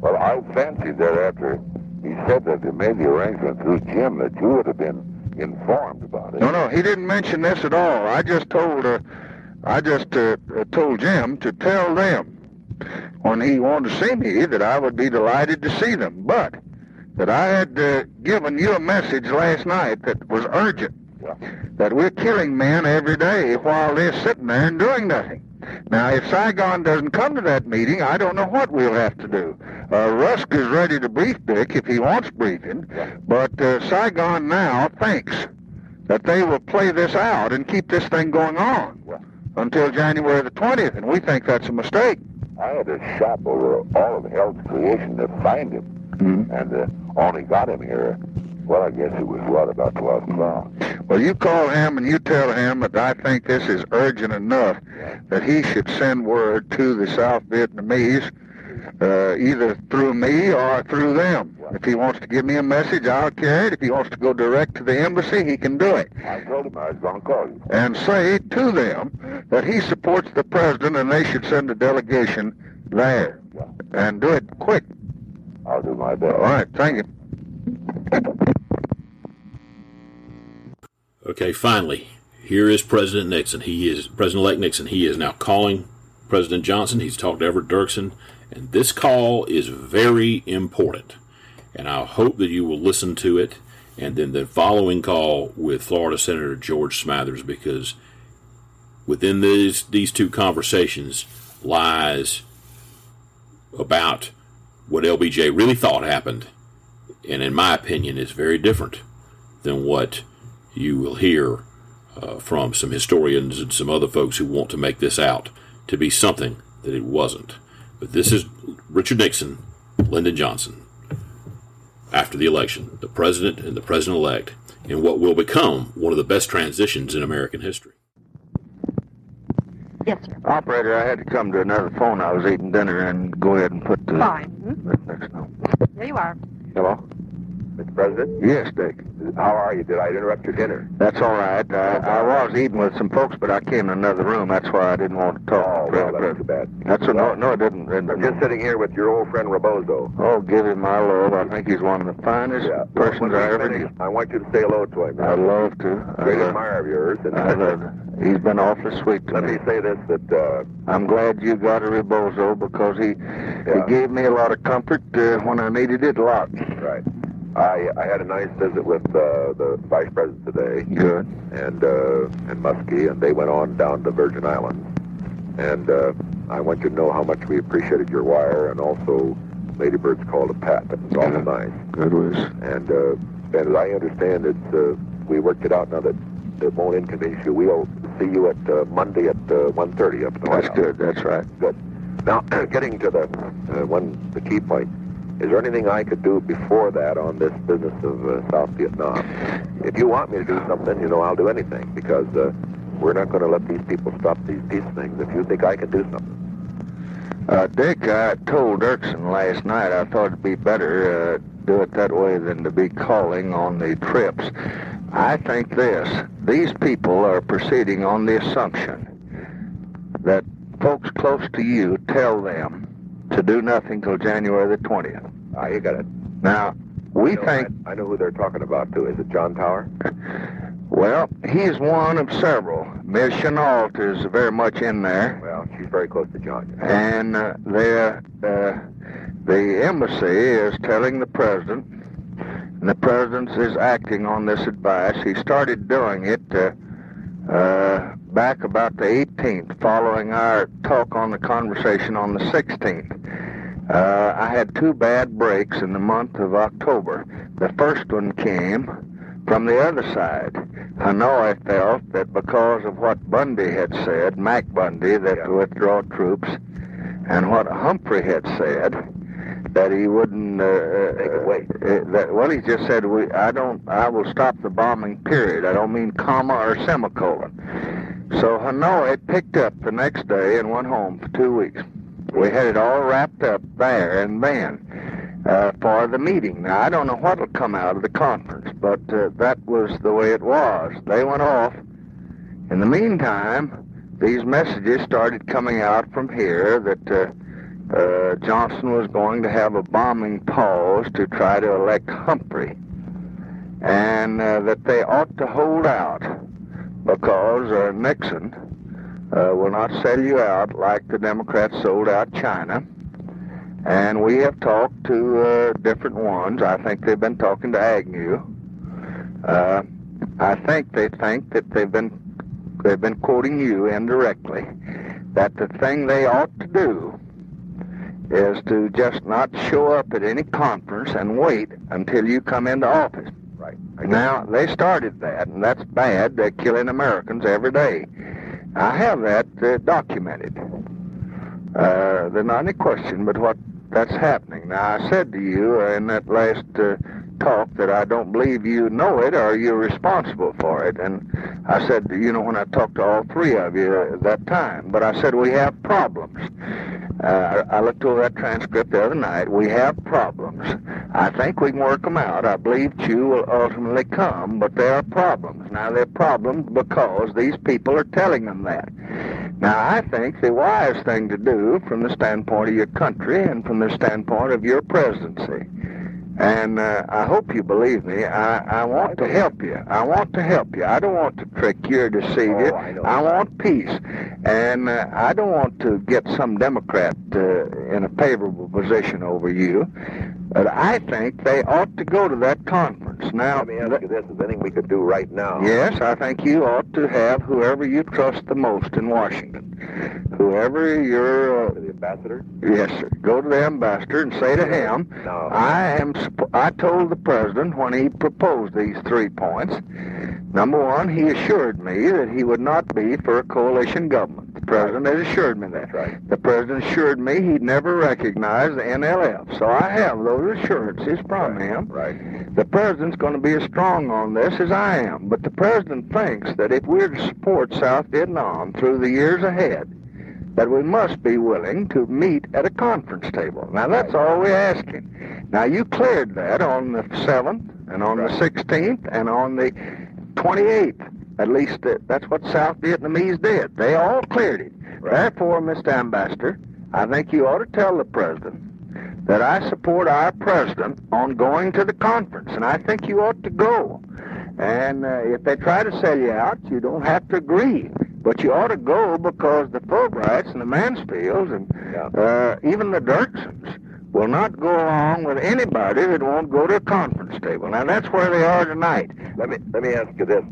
Well, I fancied that after he said that they made the arrangement through Jim that you would have been informed about it. No, no, he didn't mention this at all. I just told, uh, I just told Jim to tell them when he wanted to see me that I would be delighted to see them, but that I had uh, given you a message last night that was urgent. That we're killing men every day while they're sitting there and doing nothing. Now, if Saigon doesn't come to that meeting, I don't know what we'll have to do. Uh, Rusk is ready to brief Dick if he wants briefing, but uh, Saigon now thinks that they will play this out and keep this thing going on until January the 20th, and we think that's a mistake. I had to shop over all of hell's creation to find him, mm-hmm. and uh, only got him here. Well, I guess it was what about 12 o'clock. Well, you call him and you tell him that I think this is urgent enough that he should send word to the South Vietnamese, uh, either through me or through them. If he wants to give me a message, I'll carry it. If he wants to go direct to the embassy, he can do it. I told him I was going to call you. And say to them that he supports the president and they should send a delegation there. And do it quick. I'll do my best. All right, thank you. Okay, finally, here is President Nixon. He is President-elect Nixon. He is now calling President Johnson. He's talked to Everett Dirksen, and this call is very important. And I hope that you will listen to it, and then the following call with Florida Senator George Smathers, because within these these two conversations lies about what LBJ really thought happened, and in my opinion, is very different than what you will hear uh, from some historians and some other folks who want to make this out to be something that it wasn't. But this is Richard Nixon, Lyndon Johnson, after the election, the president and the president elect, in what will become one of the best transitions in American history. Yes, sir. Operator, I had to come to another phone. I was eating dinner and go ahead and put the. Fine. Hmm? There you are. Hello? President? Yes, Dick. How are you? Did I interrupt your dinner? That's all right. I, I was eating with some folks, but I came in another room. That's why I didn't want to talk. Oh, well, that's too bad. That's a, no, no, it didn't. It, I'm just sitting here with your old friend Rebozo. Oh, give him my love. I think he's one of the finest yeah. persons well, I ever knew. I want you to say hello to him. I'd love to. Great admirer of yours. And I love it. He's been awfully sweet to Let me. me say this, that... Uh, I'm glad you got a Rebozo because he, Yeah. he gave me a lot of comfort uh, when I needed it a lot. I, I had a nice visit with uh, the vice president today. Good. And uh, and Muskie, and they went on down to Virgin Islands. And uh, I want you to know how much we appreciated your wire, and also Lady Bird's call to Pat. That was awful nice. Good was. And uh, and as I understand it, uh, we worked it out now that it won't inconvenience you. We'll see you at uh, Monday at uh, 1.30 up the White That's House. good. That's right. Good. Now, getting to the uh, one, the key point. Is there anything I could do before that on this business of uh, South Vietnam? If you want me to do something, you know, I'll do anything because uh, we're not going to let these people stop these peace things. If you think I can do something, Uh, Dick, I told Dirksen last night I thought it'd be better uh, do it that way than to be calling on the trips. I think this: these people are proceeding on the assumption that folks close to you tell them to do nothing till January the twentieth. Ah, you got it. Now we You know, think. I, I know who they're talking about too. Is it John Tower? Well, he's one of several. Miss Chennault is very much in there. Well, she's very close to John. And uh, the, uh, the embassy is telling the president, and the president is acting on this advice. He started doing it uh, uh, back about the 18th, following our talk on the conversation on the 16th. Uh, I had two bad breaks in the month of October. The first one came from the other side. Hanoi felt that because of what Bundy had said, Mac Bundy, that to withdraw troops, and what Humphrey had said, that he wouldn't. Uh, it wait. Uh, that, well, he just said, "We, I don't. I will stop the bombing. Period. I don't mean comma or semicolon." So Hanoi picked up the next day and went home for two weeks. We had it all wrapped up there and then uh, for the meeting. Now, I don't know what will come out of the conference, but uh, that was the way it was. They went off. In the meantime, these messages started coming out from here that uh, uh, Johnson was going to have a bombing pause to try to elect Humphrey, and uh, that they ought to hold out because uh, Nixon uh, will not sell you out like the Democrats sold out China. And we have talked to uh, different ones. I think they've been talking to Agnew. Uh, I think they think that they've been they've been quoting you indirectly. That the thing they ought to do is to just not show up at any conference and wait until you come into office. Right. Now they started that, and that's bad. They're killing Americans every day. I have that uh, documented. Uh, there's not any question but what that's happening. Now, I said to you uh, in that last uh, talk that I don't believe you know it or you're responsible for it. And I said, you know, when I talked to all three of you at that time, but I said we have problems. Uh, I looked over that transcript the other night. We have problems. I think we can work them out. I believe Thieu will ultimately come, but there are problems. Now, there are problems because these people are telling them that. Now, I think the wise thing to do from the standpoint of your country and from the standpoint of your presidency and uh, I hope you believe me. I, I want to help you. I want to help you. I don't want to trick you or deceive you. Oh, I. I want peace. And uh, I don't want to get some Democrat uh, in a favorable position over you. But I think they ought to go to that conference. Now, Let me ask you this: Is anything we could do right now? Yes, I think you ought to have whoever you trust the most in Washington. Whoever your uh, The ambassador? yes, sir. Go to the ambassador and say to him, No. I am. I told the president when he proposed these three points. Number one, he assured me that he would not be for a coalition government. The president has assured me that. right. The president assured me he'd never recognize the NLF. So I have those assurances from him. Right. The president's going to be as strong on this as I am. But the president thinks that if we're to support South Vietnam through the years ahead, that we must be willing to meet at a conference table. Now, that's all we're asking. Now, you cleared that on the 7th and on the 16th and on the 28th. At least uh, that's what South Vietnamese did. They all cleared it. Therefore, Mr. Ambassador, I think you ought to tell the president that I support our president on going to the conference, and I think you ought to go. And uh, if they try to sell you out, you don't have to agree. But you ought to go because the Fulbrights and the Mansfields and uh, even the Dirksens will not go along with anybody that won't go to a conference table. Now, that's where they are tonight. Let me let me ask you this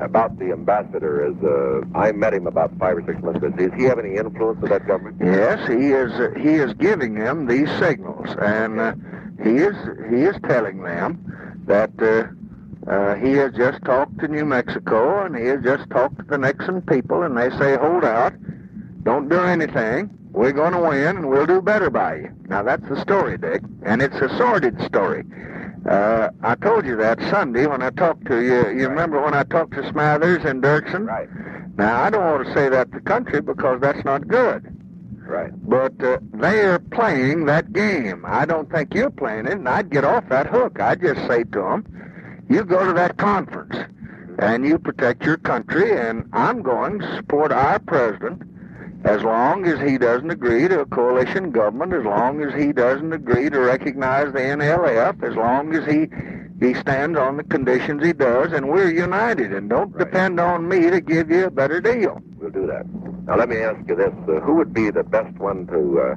about the ambassador. Is uh, I met him about five or six months ago. Does he have any influence with that government? Yes, he is. Uh, he is giving them these signals, and uh, he is he is telling them that uh, uh, he has just talked to New Mexico, and he has just talked to the Nixon people, and they say, "Hold out, don't do anything. We're going to win, and we'll do better by you." Now that's the story, Dick, and it's a sordid story. Uh, I told you that Sunday when I talked to you. You remember when I talked to Smathers and Dirksen? Right. Now I don't want to say that to the country because that's not good. Right. But uh, they are playing that game. I don't think you're playing it, and I'd get off that hook. I'd just say to them, you go to that conference, and you protect your country, and I'm going to support our president as long as he doesn't agree to a coalition government, as long as he doesn't agree to recognize the NLF, as long as he he stands on the conditions he does, and we're united, and don't depend on me to give you a better deal. We'll do that. Now let me ask you this: uh, Who would be the best one to? Uh,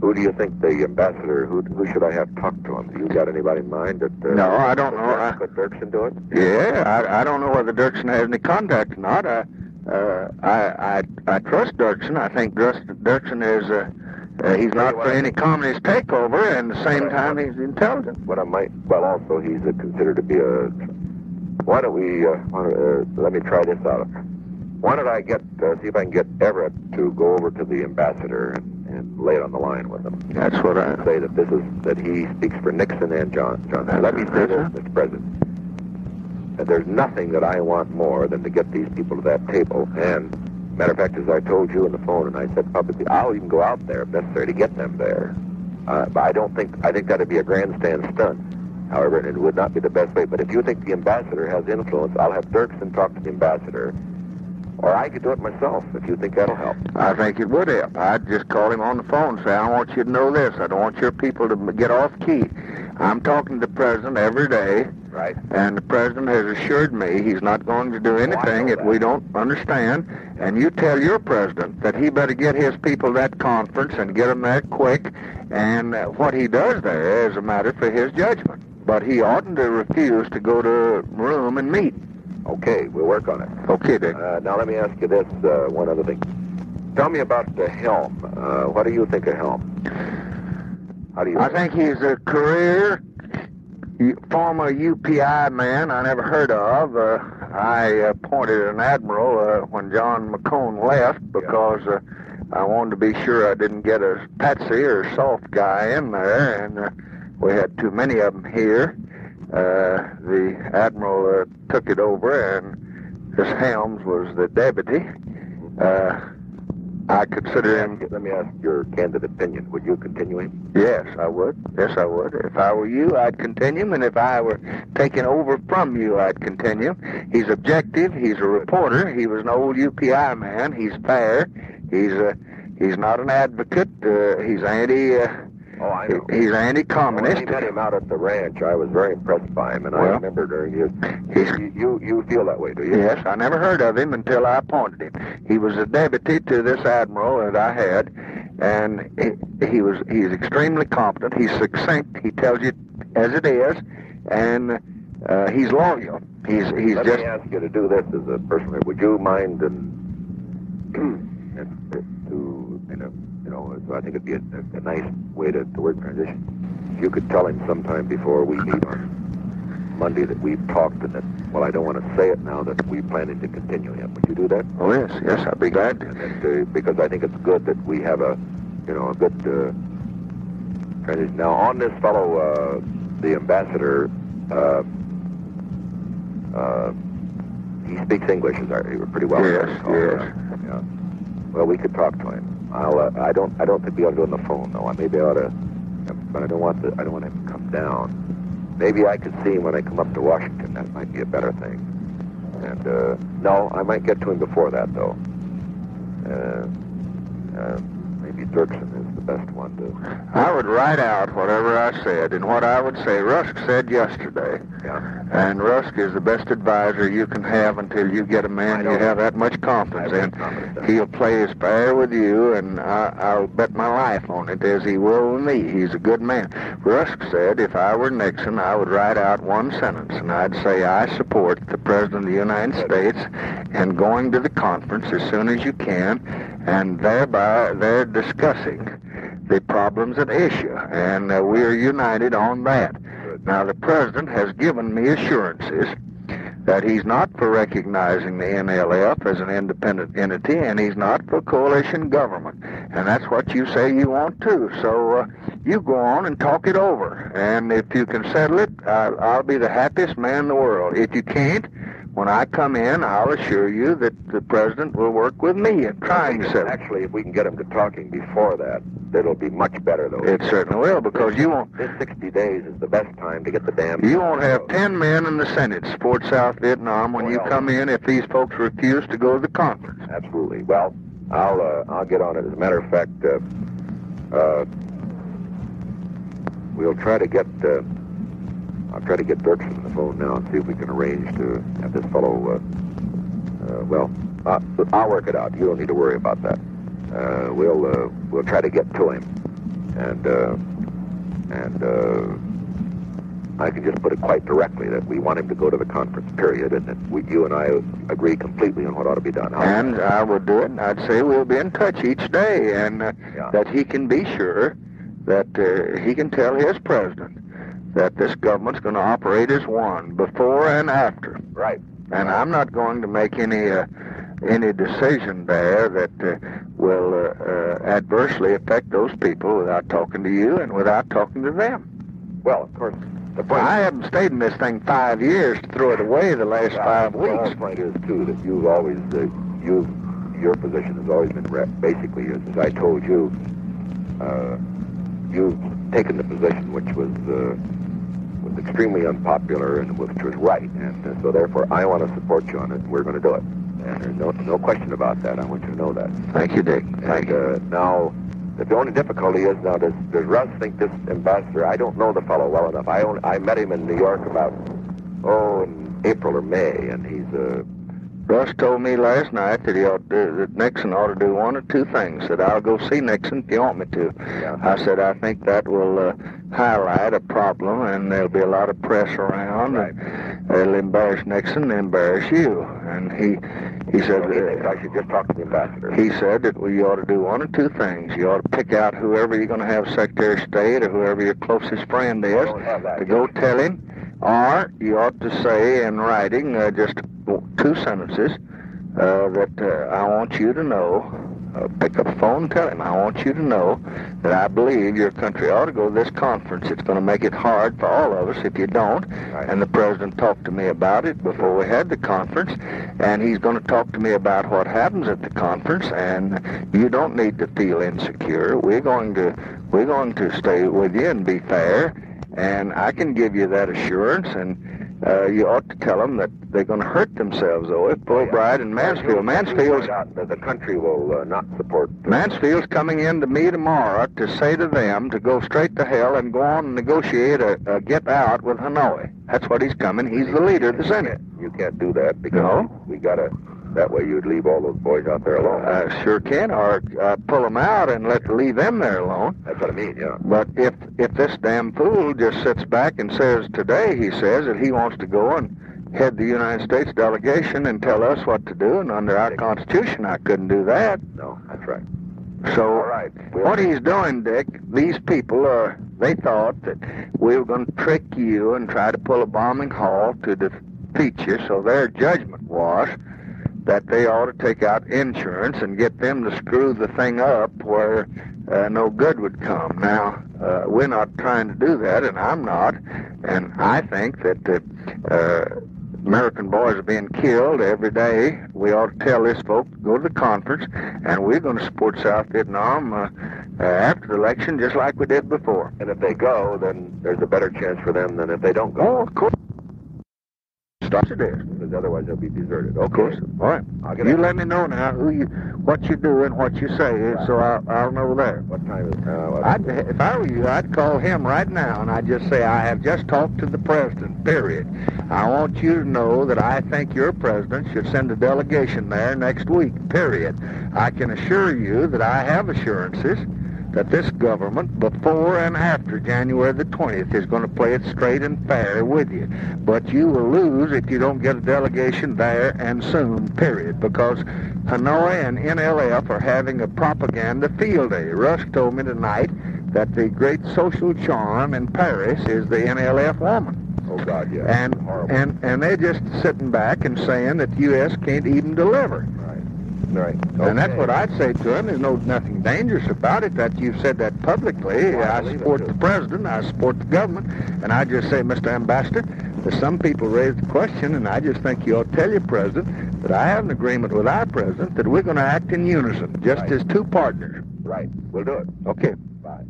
who do you think the ambassador? Who who should I have talked to him? Do you got anybody in mind? That uh, No, I don't know. I- Could Dirksen do it? Yeah, I, I don't know whether Dirksen has any contact or not. I, uh, I, I, I trust Dirksen. I think Dirksen, is, uh, uh, he's not for any communist takeover, and at the same time he's intelligent. What I might, well, also he's uh, considered to be a why don't we, uh, uh, let me try this out. Why don't I get, uh, see if I can get Everett to go over to the ambassador and lay it on the line with him. That's what I... Say that this is, that he speaks for Nixon and John, John. Let me say this, Mr. President. That there's nothing that I want more than to get these people to that table. And, matter of fact, as I told you on the phone, and I said publicly, I'll even go out there if necessary to get them there. Uh, but I don't think, I think that'd be a grandstand stunt. However, it would not be the best way. But if you think the ambassador has influence, I'll have Dirksen talk to the ambassador. Or I could do it myself if you think that'll help. I think it would help. I'd just call him on the phone and say, I want you to know this. I don't want your people to get off key. I'm talking to the president every day. Right. And the president has assured me he's not going to do anything if we don't understand. And you tell your president that he better get his people to that conference and get them there quick. And uh, what he does there is a matter for his judgment. But he oughtn't to refuse to go to a room and meet. Okay, we'll work on it. Okay, Dick. Uh, now let me ask you this, uh, one other thing. Tell me about the Helm. Uh, what do you think of Helms? How do you? I think he's a career former UPI man I never heard of. Uh, I appointed an admiral uh, when John McCone left because uh, I wanted to be sure I didn't get a patsy or soft guy in there, and uh, we had too many of them here. Uh, the admiral uh, took it over, and this Helms was the deputy. Uh, I consider him. Let me ask your candid opinion. Would you continue him? Yes, I would. Yes, I would. If I were you, I'd continue him, and if I were taken over from you, I'd continue. him. He's objective. He's a reporter. He was an old UPI man. He's fair. He's a. He's not an advocate. Uh, he's anti. Uh, Oh, I know. He's anti-communist. When I met him out at the ranch, I was very impressed by him, and I remember during his. You, you you feel that way, do you? Yes, I never heard of him until I appointed him. He was a deputy to this admiral that I had, and he, he was he's extremely competent. He's succinct. He tells you as it is, and uh, he's loyal. He's he's Let just me ask you to do this as a person. Would you mind and, and to you know you know so I think it'd be a, a, a nice way to, to work transition. If you could tell him sometime before we meet on Monday that we've talked and that well I don't want to say it now that we're planning to continue him. Would you do that? Oh yes, yes, I'd be glad. That, uh, because I think it's good that we have a you know a good uh, transition. Now on this fellow, uh, the ambassador. Uh, uh, he speaks English as I, pretty well. Yes, recall. yes. Yeah. Well, we could talk to him. I'll. Uh, I don't. I don't think we ought to do it on the phone though. I maybe I ought to. But I don't want the. I don't want him to come down. Maybe I could see him when I come up to Washington. That might be a better thing. And uh, no, I might get to him before that though. Uh, uh, maybe Dirksen best one to. I would write out whatever I said and what I would say. Rusk said yesterday. Yeah. And Rusk is the best advisor you can have until you get a man you have that much confidence in. He'll play as fair with you, and I, I'll bet my life on it as he will with me. He's a good man. Rusk said if I were Nixon, I would write out one sentence, and I'd say I support the President of the United States and going to the conference as soon as you can, and thereby they're discussing the problems at issue, and uh, we are united on that. Now, the president has given me assurances that he's not for recognizing the NLF as an independent entity, and he's not for coalition government. And that's what you say you want too. So uh, you go on and talk it over. And if you can settle it, I, I'll be the happiest man in the world. If you can't, when I come in, I'll assure you that the president will work with me in trying to. Actually, if we can get him to talking before that, it'll be much better though. It certainly will, because you won't This 60 days is the best time to get the damn. You won't have ten men in the Senate support South Vietnam when you come in if these folks refuse to go to the conference. Absolutely. Well, I'll uh, I'll get on it. As a matter of fact, uh, uh, we'll try to get. I'll try to get Dirksen on the phone now and see if we can arrange to have this fellow. Uh, uh, well, uh, I'll work it out. You don't need to worry about that. Uh, we'll uh, we'll try to get to him, and uh, and uh, I can just put it quite directly that we want him to go to the conference. Period, and that we, you and I agree completely on what ought to be done. How- And I would do it. I'd say we'll be in touch each day, and uh, that he can be sure that uh, he can tell his president that this government's going to operate as one before and after. Right. And I'm not going to make any uh, any decision there that uh, will uh, uh, adversely affect those people without talking to you and without talking to them. Well, of course, the point. I haven't stayed in this thing five years to throw it away the last five well, weeks. The point is too that you've always uh, you your position has always been basically as I told you. Uh, you've taken the position which was uh, was extremely unpopular and which was right, and uh, so therefore I want to support you on it. We're going to do it, and there's no no question about that. I want you to know that. Thank you, Dick. And uh, now, the only difficulty is now does does Rusk think this ambassador? I don't know the fellow well enough. I only, I met him in New York about oh in April or May, and he's uh, Rusk told me last night that he ought to, that Nixon ought to do one or two things. That I'll go see Nixon if you want me to. I said I think that will uh, highlight a problem, and there'll be a lot of press around, and it'll embarrass Nixon, embarrass you. And he he said thinks I should just talk to the ambassador. he said that well, you ought to do one or two things. You ought to pick out whoever you're going to have Secretary of State or whoever your closest friend is to go tell him, or you ought to say in writing uh, just two sentences uh, that uh, I want you to know. Uh, pick up the phone and tell him, I want you to know that I believe your country ought to go to this conference. It's going to make it hard for all of us if you don't. And the president talked to me about it before we had the conference, and he's going to talk to me about what happens at the conference. And you don't need to feel insecure. We're going to we're going to stay with you and be fair. And I can give you that assurance. And uh, you ought to tell them that they're going to hurt themselves, though, if Fulbright and Mansfield. Mansfield's the country will uh, not support. Mansfield's coming in to me tomorrow to say to them to go straight to hell and go on and negotiate a, a get out with Hanoi. That's what he's coming. He's the leader of the Senate. You can't do that because we got to. That way, you'd leave all those boys out there alone. I sure can, or uh, pull them out and let leave them there alone. That's what I mean, yeah. But if if this damn fool just sits back and says today, he says that he wants to go and head the United States delegation and tell us what to do, and under our Constitution, I couldn't do that. No, that's right. So what he's doing, Dick, these people are they thought that we were going to trick you and try to pull a bombing halt to defeat you. So their judgment was that they ought to take out insurance and get them to screw the thing up where uh, no good would come. Now, uh, we're not trying to do that, and I'm not. And I think that uh, uh, American boys are being killed every day. We ought to tell this folk to go to the conference, and we're going to support South Vietnam uh, uh, after the election, just like we did before. And if they go, then there's a better chance for them than if they don't go. Oh, of course. It is. Because otherwise they'll be deserted. Okay. Of course. All right. I'll get You out. let me know now who you, what you do and what you say, so I'll, I'll know there. What time is it uh, now? I'd, if I were you, I'd call him right now and I'd just say, I have just talked to the president, period. I want you to know that I think your president should send a delegation there next week, period. I can assure you that I have assurances that this government, before and after January the 20th, is going to play it straight and fair with you. But you will lose if you don't get a delegation there and soon, period, because Hanoi and NLF are having a propaganda field day. Rusk told me tonight that the great social charm in Paris is the NLF woman. Oh, God, yeah. And, and, and they're just sitting back and saying that the U.S. can't even deliver. Right. And that's what I'd say to him. There's no nothing dangerous about it that you've said that publicly. I support the president. I support the government. And I just say, Mr. Ambassador, that some people raised the question, and I just think you ought to tell your president that I have an agreement with our president that we're going to act in unison, just as two partners. Right. We'll do it. Okay. Bye.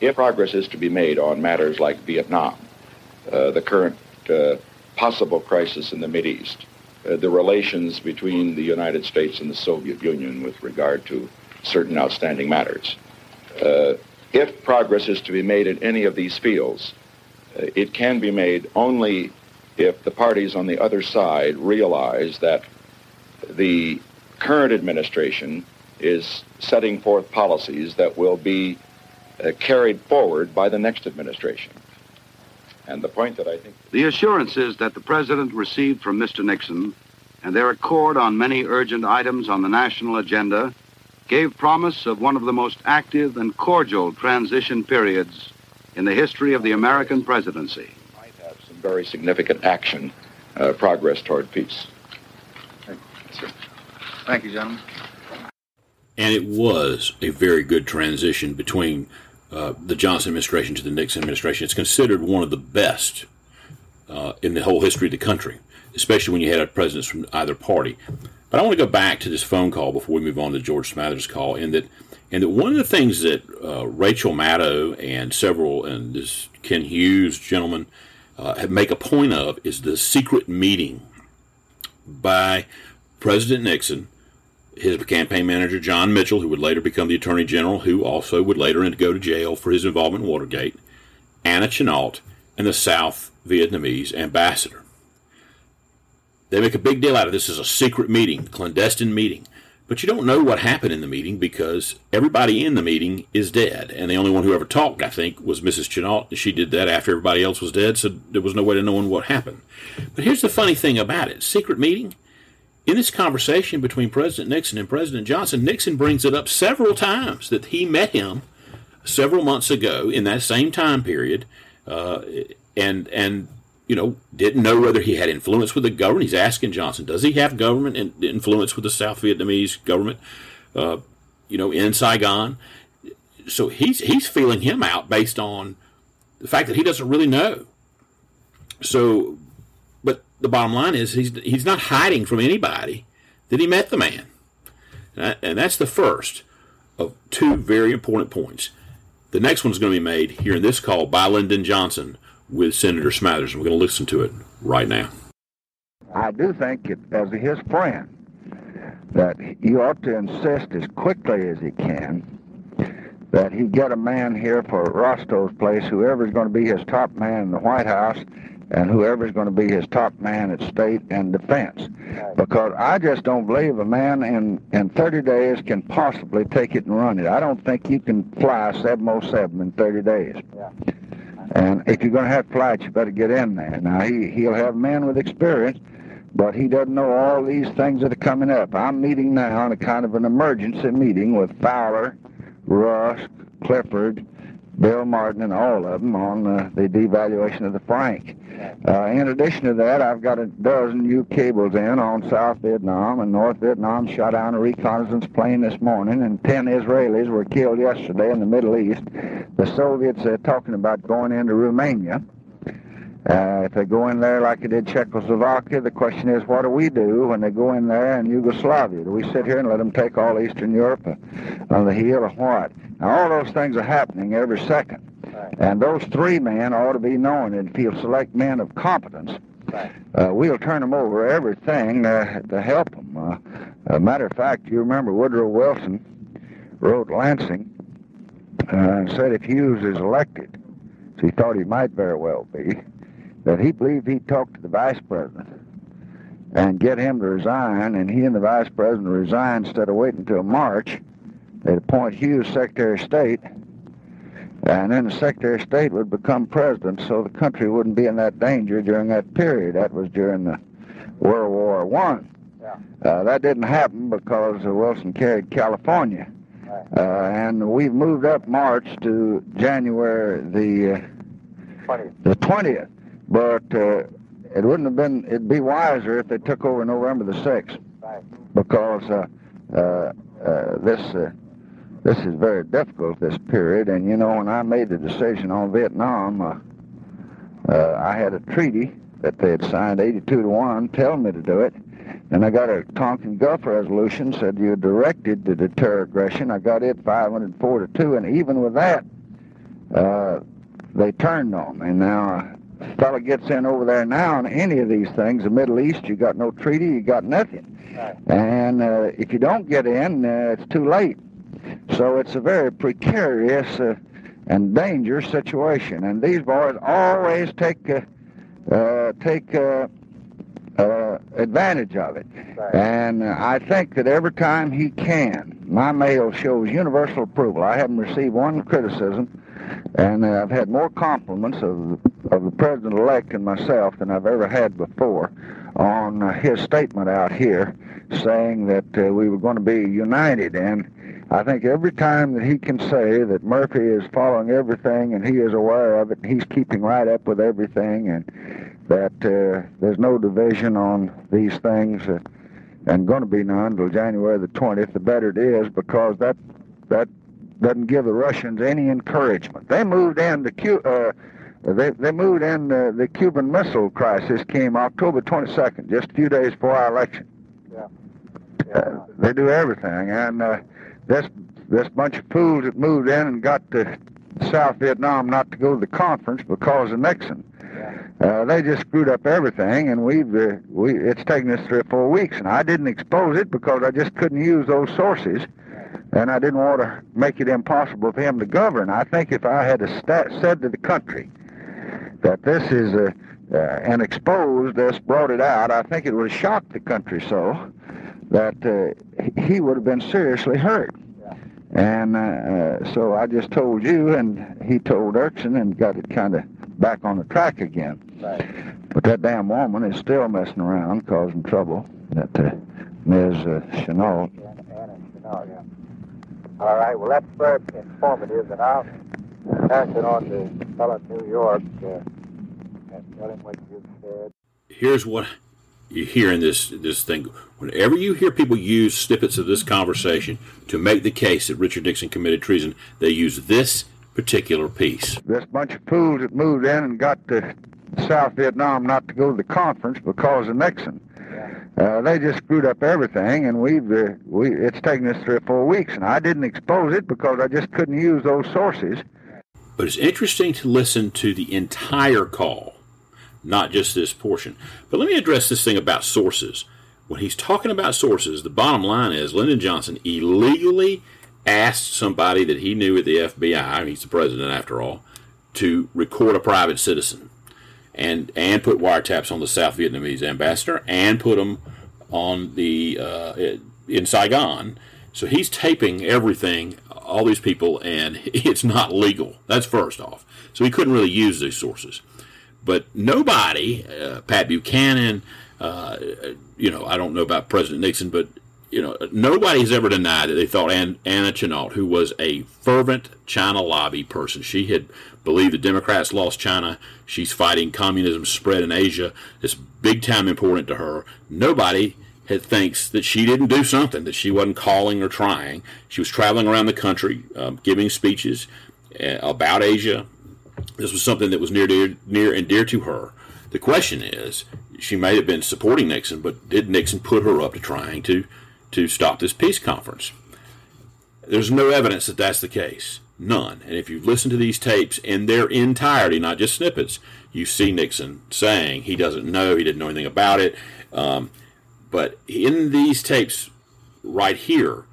If progress is to be made on matters like Vietnam, uh, the current uh, possible crisis in the Mideast, uh, the relations between the United States and the Soviet Union with regard to certain outstanding matters, uh, if progress is to be made in any of these fields, uh, it can be made only if the parties on the other side realize that the current administration is setting forth policies that will be uh, carried forward by the next administration. And the point that I think The assurances that the President received from Mr. Nixon and their accord on many urgent items on the national agenda gave promise of one of the most active and cordial transition periods in the history of the American presidency. Might have some very significant action, uh, progress toward peace. Thank you, gentlemen. And it was a very good transition between uh, the Johnson administration to the Nixon administration. It's considered one of the best uh, in the whole history of the country, especially when you had presidents from either party. But I want to go back to this phone call before we move on to George Smathers' call, and that and that one of the things that uh, Rachel Maddow and several and this Ken Hughes gentleman uh, have make a point of is the secret meeting by President Nixon, his campaign manager John Mitchell, who would later become the Attorney General, who also would later go to jail for his involvement in Watergate, Anna Chennault, and the South Vietnamese ambassador. They make a big deal out of this as a secret meeting, clandestine meeting. But you don't know what happened in the meeting because everybody in the meeting is dead. And the only one who ever talked, I think, was Mrs. Chennault. She did that after everybody else was dead, so there was no way to knowing what happened. But here's the funny thing about it secret meeting. In this conversation between President Nixon and President Johnson, Nixon brings it up several times that he met him several months ago in that same time period, uh, and and you know, didn't know whether he had influence with the government. He's asking Johnson, does he have government influence with the South Vietnamese government, uh, you know, in Saigon? So he's he's feeling him out based on the fact that he doesn't really know. So, the bottom line is he's he's not hiding from anybody that he met the man, and that's the first of two very important points. The next one's going to be made here in this call by Lyndon Johnson with Senator Smathers. We're going to listen to it right now. I do think, it, as his friend, that he ought to insist as quickly as he can that he get a man here for Rostow's place, whoever's going to be his top man in the White House, and whoever's going to be his top man at state and defense. Because I just don't believe a man in, in 30 days can possibly take it and run it. I don't think you can fly 707 in 30 days. Yeah. And if you're going to have flights, you better get in there. Now, he, he'll have men with experience, but he doesn't know all these things that are coming up. I'm meeting now in a kind of an emergency meeting with Fowler, Rusk, Clifford, Bill Martin, and all of them on uh, the devaluation of the franc. Uh, in addition to that, I've got a dozen new cables in on South Vietnam and North Vietnam shot down a reconnaissance plane this morning, and 10 Israelis were killed yesterday in the Middle East. The Soviets are talking about going into Romania. Uh, if they go in there like they did Czechoslovakia, the question is, what do we do when they go in there in Yugoslavia? Do we sit here and let them take all Eastern Europe on the heel or what? Now, all those things are happening every second. And those three men ought to be known, and if he'll select men of competence, uh, we'll turn them over everything uh, to help them. Uh, matter of fact, you remember Woodrow Wilson wrote Lansing uh, and said if Hughes is elected, so he thought he might very well be, that he believed he'd talk to the vice president and get him to resign, and he and the vice president resign instead of waiting until March. They'd appoint Hughes Secretary of State, and then the Secretary of State would become president, so the country wouldn't be in that danger during that period. That was during the World War One. Yeah. Uh, that didn't happen because Wilson carried California, right. uh, and we've moved up March to January the uh, the twentieth. But uh, it wouldn't have been. It'd be wiser if they took over November the sixth, right. because uh, this this is very difficult, this period. And, you know, when I made the decision on Vietnam, uh, uh, I had a treaty that they had signed 82 to 1 telling me to do it. And I got a Tonkin Gulf resolution said you directed to deter aggression. I got it 504 to 2. And even with that, uh, they turned on me. Now, a fellow gets in over there now on any of these things, the Middle East, you got no treaty, you got nothing. Right. And uh, if you don't get in, uh, it's too late. So it's a very precarious uh, and dangerous situation. And these boys always take uh, uh, take uh, uh, advantage of it. Right. And I think that every time he can, my mail shows universal approval. I haven't received one criticism, and I've had more compliments of of the president-elect and myself than I've ever had before on uh, his statement out here, saying that uh, we were going to be united. And I think every time that he can say that Murphy is following everything and he is aware of it and he's keeping right up with everything and that uh, there's no division on these things uh, and going to be none until January the 20th, the better it is because that that doesn't give the Russians any encouragement. They moved in the Cu- uh, they they moved in uh, the Cuban Missile Crisis came October 22nd, just a few days before our election. Yeah. Uh, they do everything, and uh, this this bunch of fools that moved in and got to South Vietnam not to go to the conference because of Nixon. Uh, they just screwed up everything, and we've uh, we it's taken us three or four weeks, and I didn't expose it because I just couldn't use those sources, and I didn't want to make it impossible for him to govern. I think if I had said to the country that this is a uh, and exposed this, brought it out, I think it would have shocked the country so that uh, he would have been seriously hurt. And uh, uh, so I just told you, and he told Dirksen, and got it kind of back on the track again. Right. But that damn woman is still messing around, causing trouble. That uh, Ms. Uh, Chennault. Anna Chennault, yeah. All right, well, that's very informative, and I'll pass it on to the fellow in New York uh, and tell him what you've said. Here's what you hear in this this thing. Whenever you hear people use snippets of this conversation to make the case that Richard Nixon committed treason, they use this particular piece. This bunch of fools that moved in and got to South Vietnam not to go to the conference because of Nixon. Uh, they just screwed up everything, and we've uh, we it's taken us three or four weeks, and I didn't expose it because I just couldn't use those sources. But it's interesting to listen to the entire call, not just this portion. But let me address this thing about sources. When he's talking about sources, the bottom line is Lyndon Johnson illegally asked somebody that he knew at the FBI, he's the president after all, to record a private citizen and and put wiretaps on the South Vietnamese ambassador and put them on the uh, in Saigon. So he's taping everything, all these people, and it's not legal. That's first off. So he couldn't really use these sources. But nobody, uh, Pat Buchanan, uh, you know, I don't know about President Nixon, but you know, nobody has ever denied that they thought Ann, Anna Chennault, who was a fervent China lobby person, she had believed the Democrats lost China. She's fighting communism spread in Asia. It's big time important to her. Nobody had, thinks that she didn't do something, that she wasn't calling or trying. She was traveling around the country, um, giving speeches uh, about Asia. This was something that was near, dear, near and dear to her. The question is, she may have been supporting Nixon, but did Nixon put her up to trying to to stop this peace conference. There's no evidence that that's the case. None. And if you listen to these tapes in their entirety, not just snippets, you see Nixon saying he doesn't know, he didn't know anything about it. Um, but in these tapes right here,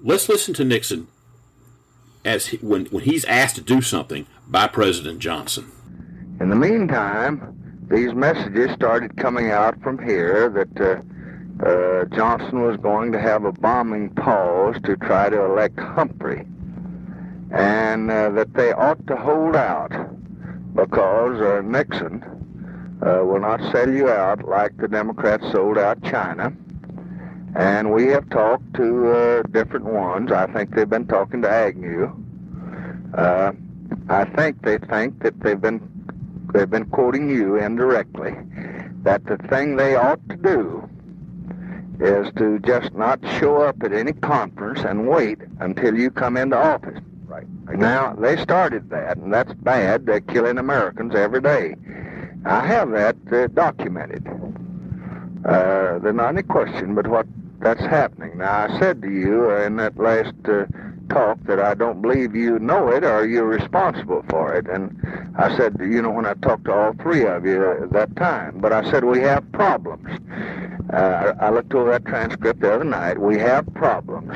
let's listen to Nixon as he, when when he's asked to do something by President Johnson. In the meantime, these messages started coming out from here that. Uh, uh, Johnson was going to have a bombing pause to try to elect Humphrey, and uh, that they ought to hold out because uh, Nixon uh, will not sell you out like the Democrats sold out China. And we have talked to uh, different ones. I think they've been talking to Agnew. Uh, I think they think that they've been they've been quoting you indirectly. That the thing they ought to do is to just not show up at any conference and wait until you come into office. Right. Now, they started that, and that's bad. They're killing Americans every day. I have that uh, documented. Uh, there's not any question but what that's happening. Now, I said to you uh, in that last uh, talk that I don't believe you know it or you're responsible for it. And I said, you know, when I talked to all three of you at that time, but I said we have problems. Uh, I looked over that transcript the other night. We have problems.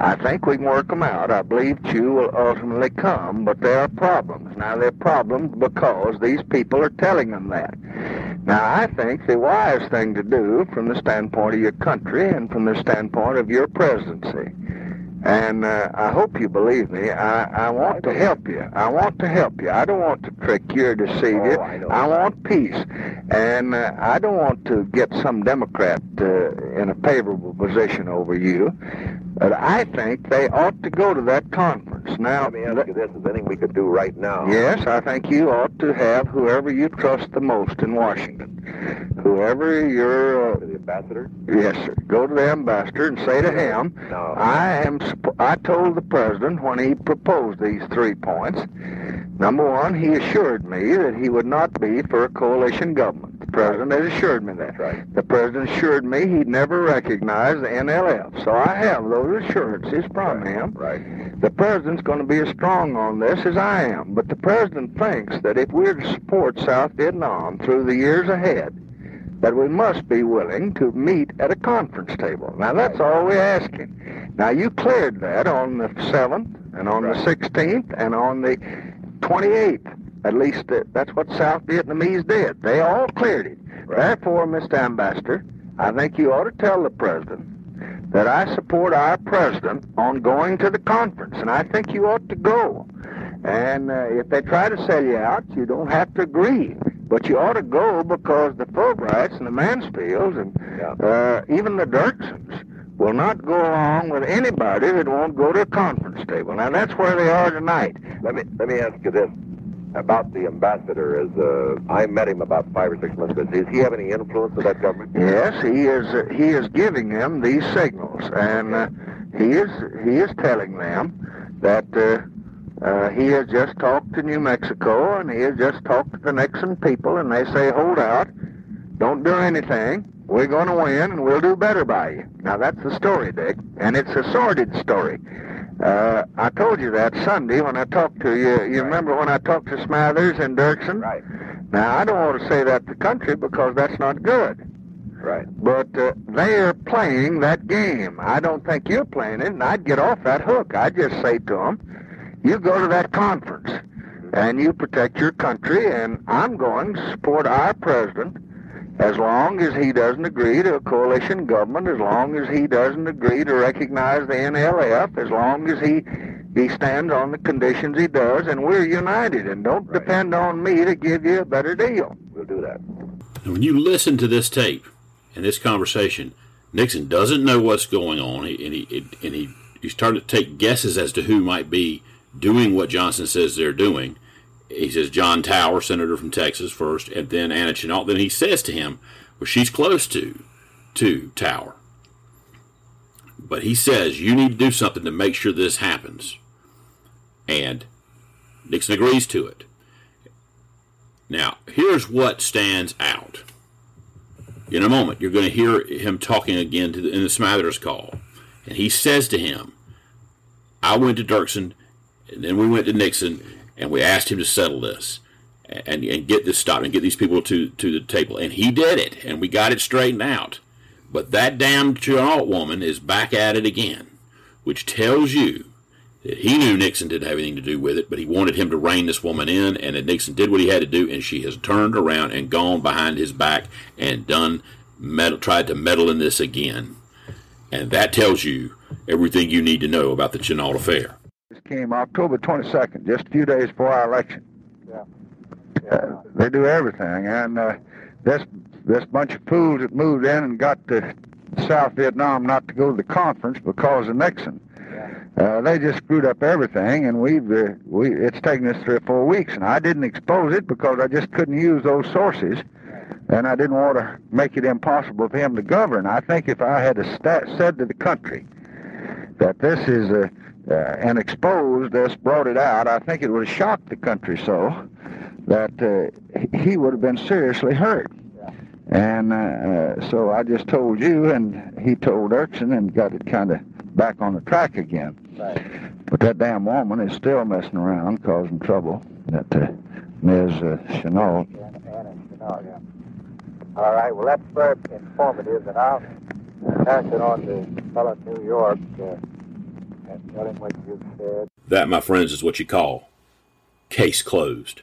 I think we can work them out. I believe Thieu will ultimately come, but there are problems. Now, they're problems because these people are telling them that. Now, I think the wise thing to do from the standpoint of your country and from the standpoint of your presidency And uh, I hope you believe me. I, I want to help you. I want to help you. I don't want to trick you or deceive you. Oh, I. I want peace. And uh, I don't want to get some Democrat uh, in a favorable position over you. But I think they ought to go to that conference. Now, Let me ask you this: Is anything we could do right now? Yes, I think you ought to have whoever you trust the most in Washington. Whoever your uh, The ambassador? yes, sir. Go to the ambassador and say to him, No. I am. I told the president when he proposed these three points. Number one, he assured me that he would not be for a coalition government. The president has assured me that. Right. The president assured me he'd never recognize the NLF. So I have those assurances from him. Right. The president's going to be as strong on this as I am, but the president thinks that if we're to support South Vietnam through the years ahead, that we must be willing to meet at a conference table. Now that's all we're asking. Now you cleared that on the 7th and on the 16th and on the 28th. At least that's what South Vietnamese did. They all cleared it. Therefore, Mr. Ambassador, I think you ought to tell the president that I support our president on going to the conference, and I think you ought to go. And uh, if they try to sell you out, you don't have to agree. But you ought to go because the Fulbrights and the Mansfields and uh, even the Dirksens will not go along with anybody that won't go to a conference table. Now that's where they are tonight. Let me let me ask you this about the ambassador. Is uh, I met him about five or six months ago. Does he have any influence with that government? Yes, he is. Uh, he is giving them these signals, and uh, he is he is telling them that uh, uh, he has just talked to New Mexico, and he has just talked to the Nixon people, and they say, "Hold out, don't do anything. We're going to win, and we'll do better by you." Now that's the story, Dick, and it's a sordid story. Uh, I told you that Sunday when I talked to you. You remember when I talked to Smathers and Dirksen? Right. Now I don't want to say that to the country because that's not good. Right. But uh, they are playing that game. I don't think you're playing it, and I'd get off that hook. I'd just say to them, you go to that conference, and you protect your country, and I'm going to support our president as long as he doesn't agree to a coalition government, as long as he doesn't agree to recognize the NLF, as long as he he stands on the conditions he does, and we're united, and don't depend on me to give you a better deal. We'll do that. And when you listen to this tape and this conversation, Nixon doesn't know what's going on, and he and he he's starting to take guesses as to who might be doing what Johnson says they're doing. He says John Tower, senator from Texas, first, and then Anna Chennault. Then he says to him, "Well, she's close to to Tower." But he says you need to do something to make sure this happens, and Nixon agrees to it. Now, here's what stands out. In a moment, you're going to hear him talking again the, in the Smathers call. And he says to him, I went to Dirksen, and then we went to Nixon, and we asked him to settle this and, and get this stopped and get these people to, to the table. And he did it, and we got it straightened out. But that damn Chennault woman is back at it again, which tells you that he knew Nixon didn't have anything to do with it, but he wanted him to rein this woman in, and that Nixon did what he had to do, and she has turned around and gone behind his back and done meddle, tried to meddle in this again. And that tells you everything you need to know about the Chennault affair. This came October 22nd, just a few days before our election. Yeah. Uh, they do everything, and uh, this this bunch of fools that moved in and got to South Vietnam not to go to the conference because of Nixon. Uh, they just screwed up everything, and we've uh, we it's taken us three or four weeks, and I didn't expose it because I just couldn't use those sources, and I didn't want to make it impossible for him to govern. I think if I had a sta said to the country that this is a uh, and exposed this, brought it out, I think it would have shocked the country so that uh, he would have been seriously hurt. And uh, uh, so I just told you, and he told Dirksen, and got it kind of back on the track again. Right. But that damn woman is still messing around, causing trouble. That uh, Ms. Uh, Chennault. Anna Chennault, yeah. All right, well, that's very informative, and I'll pass it on to fellow New York uh, and tell him what you've said. That, my friends, is what you call case closed.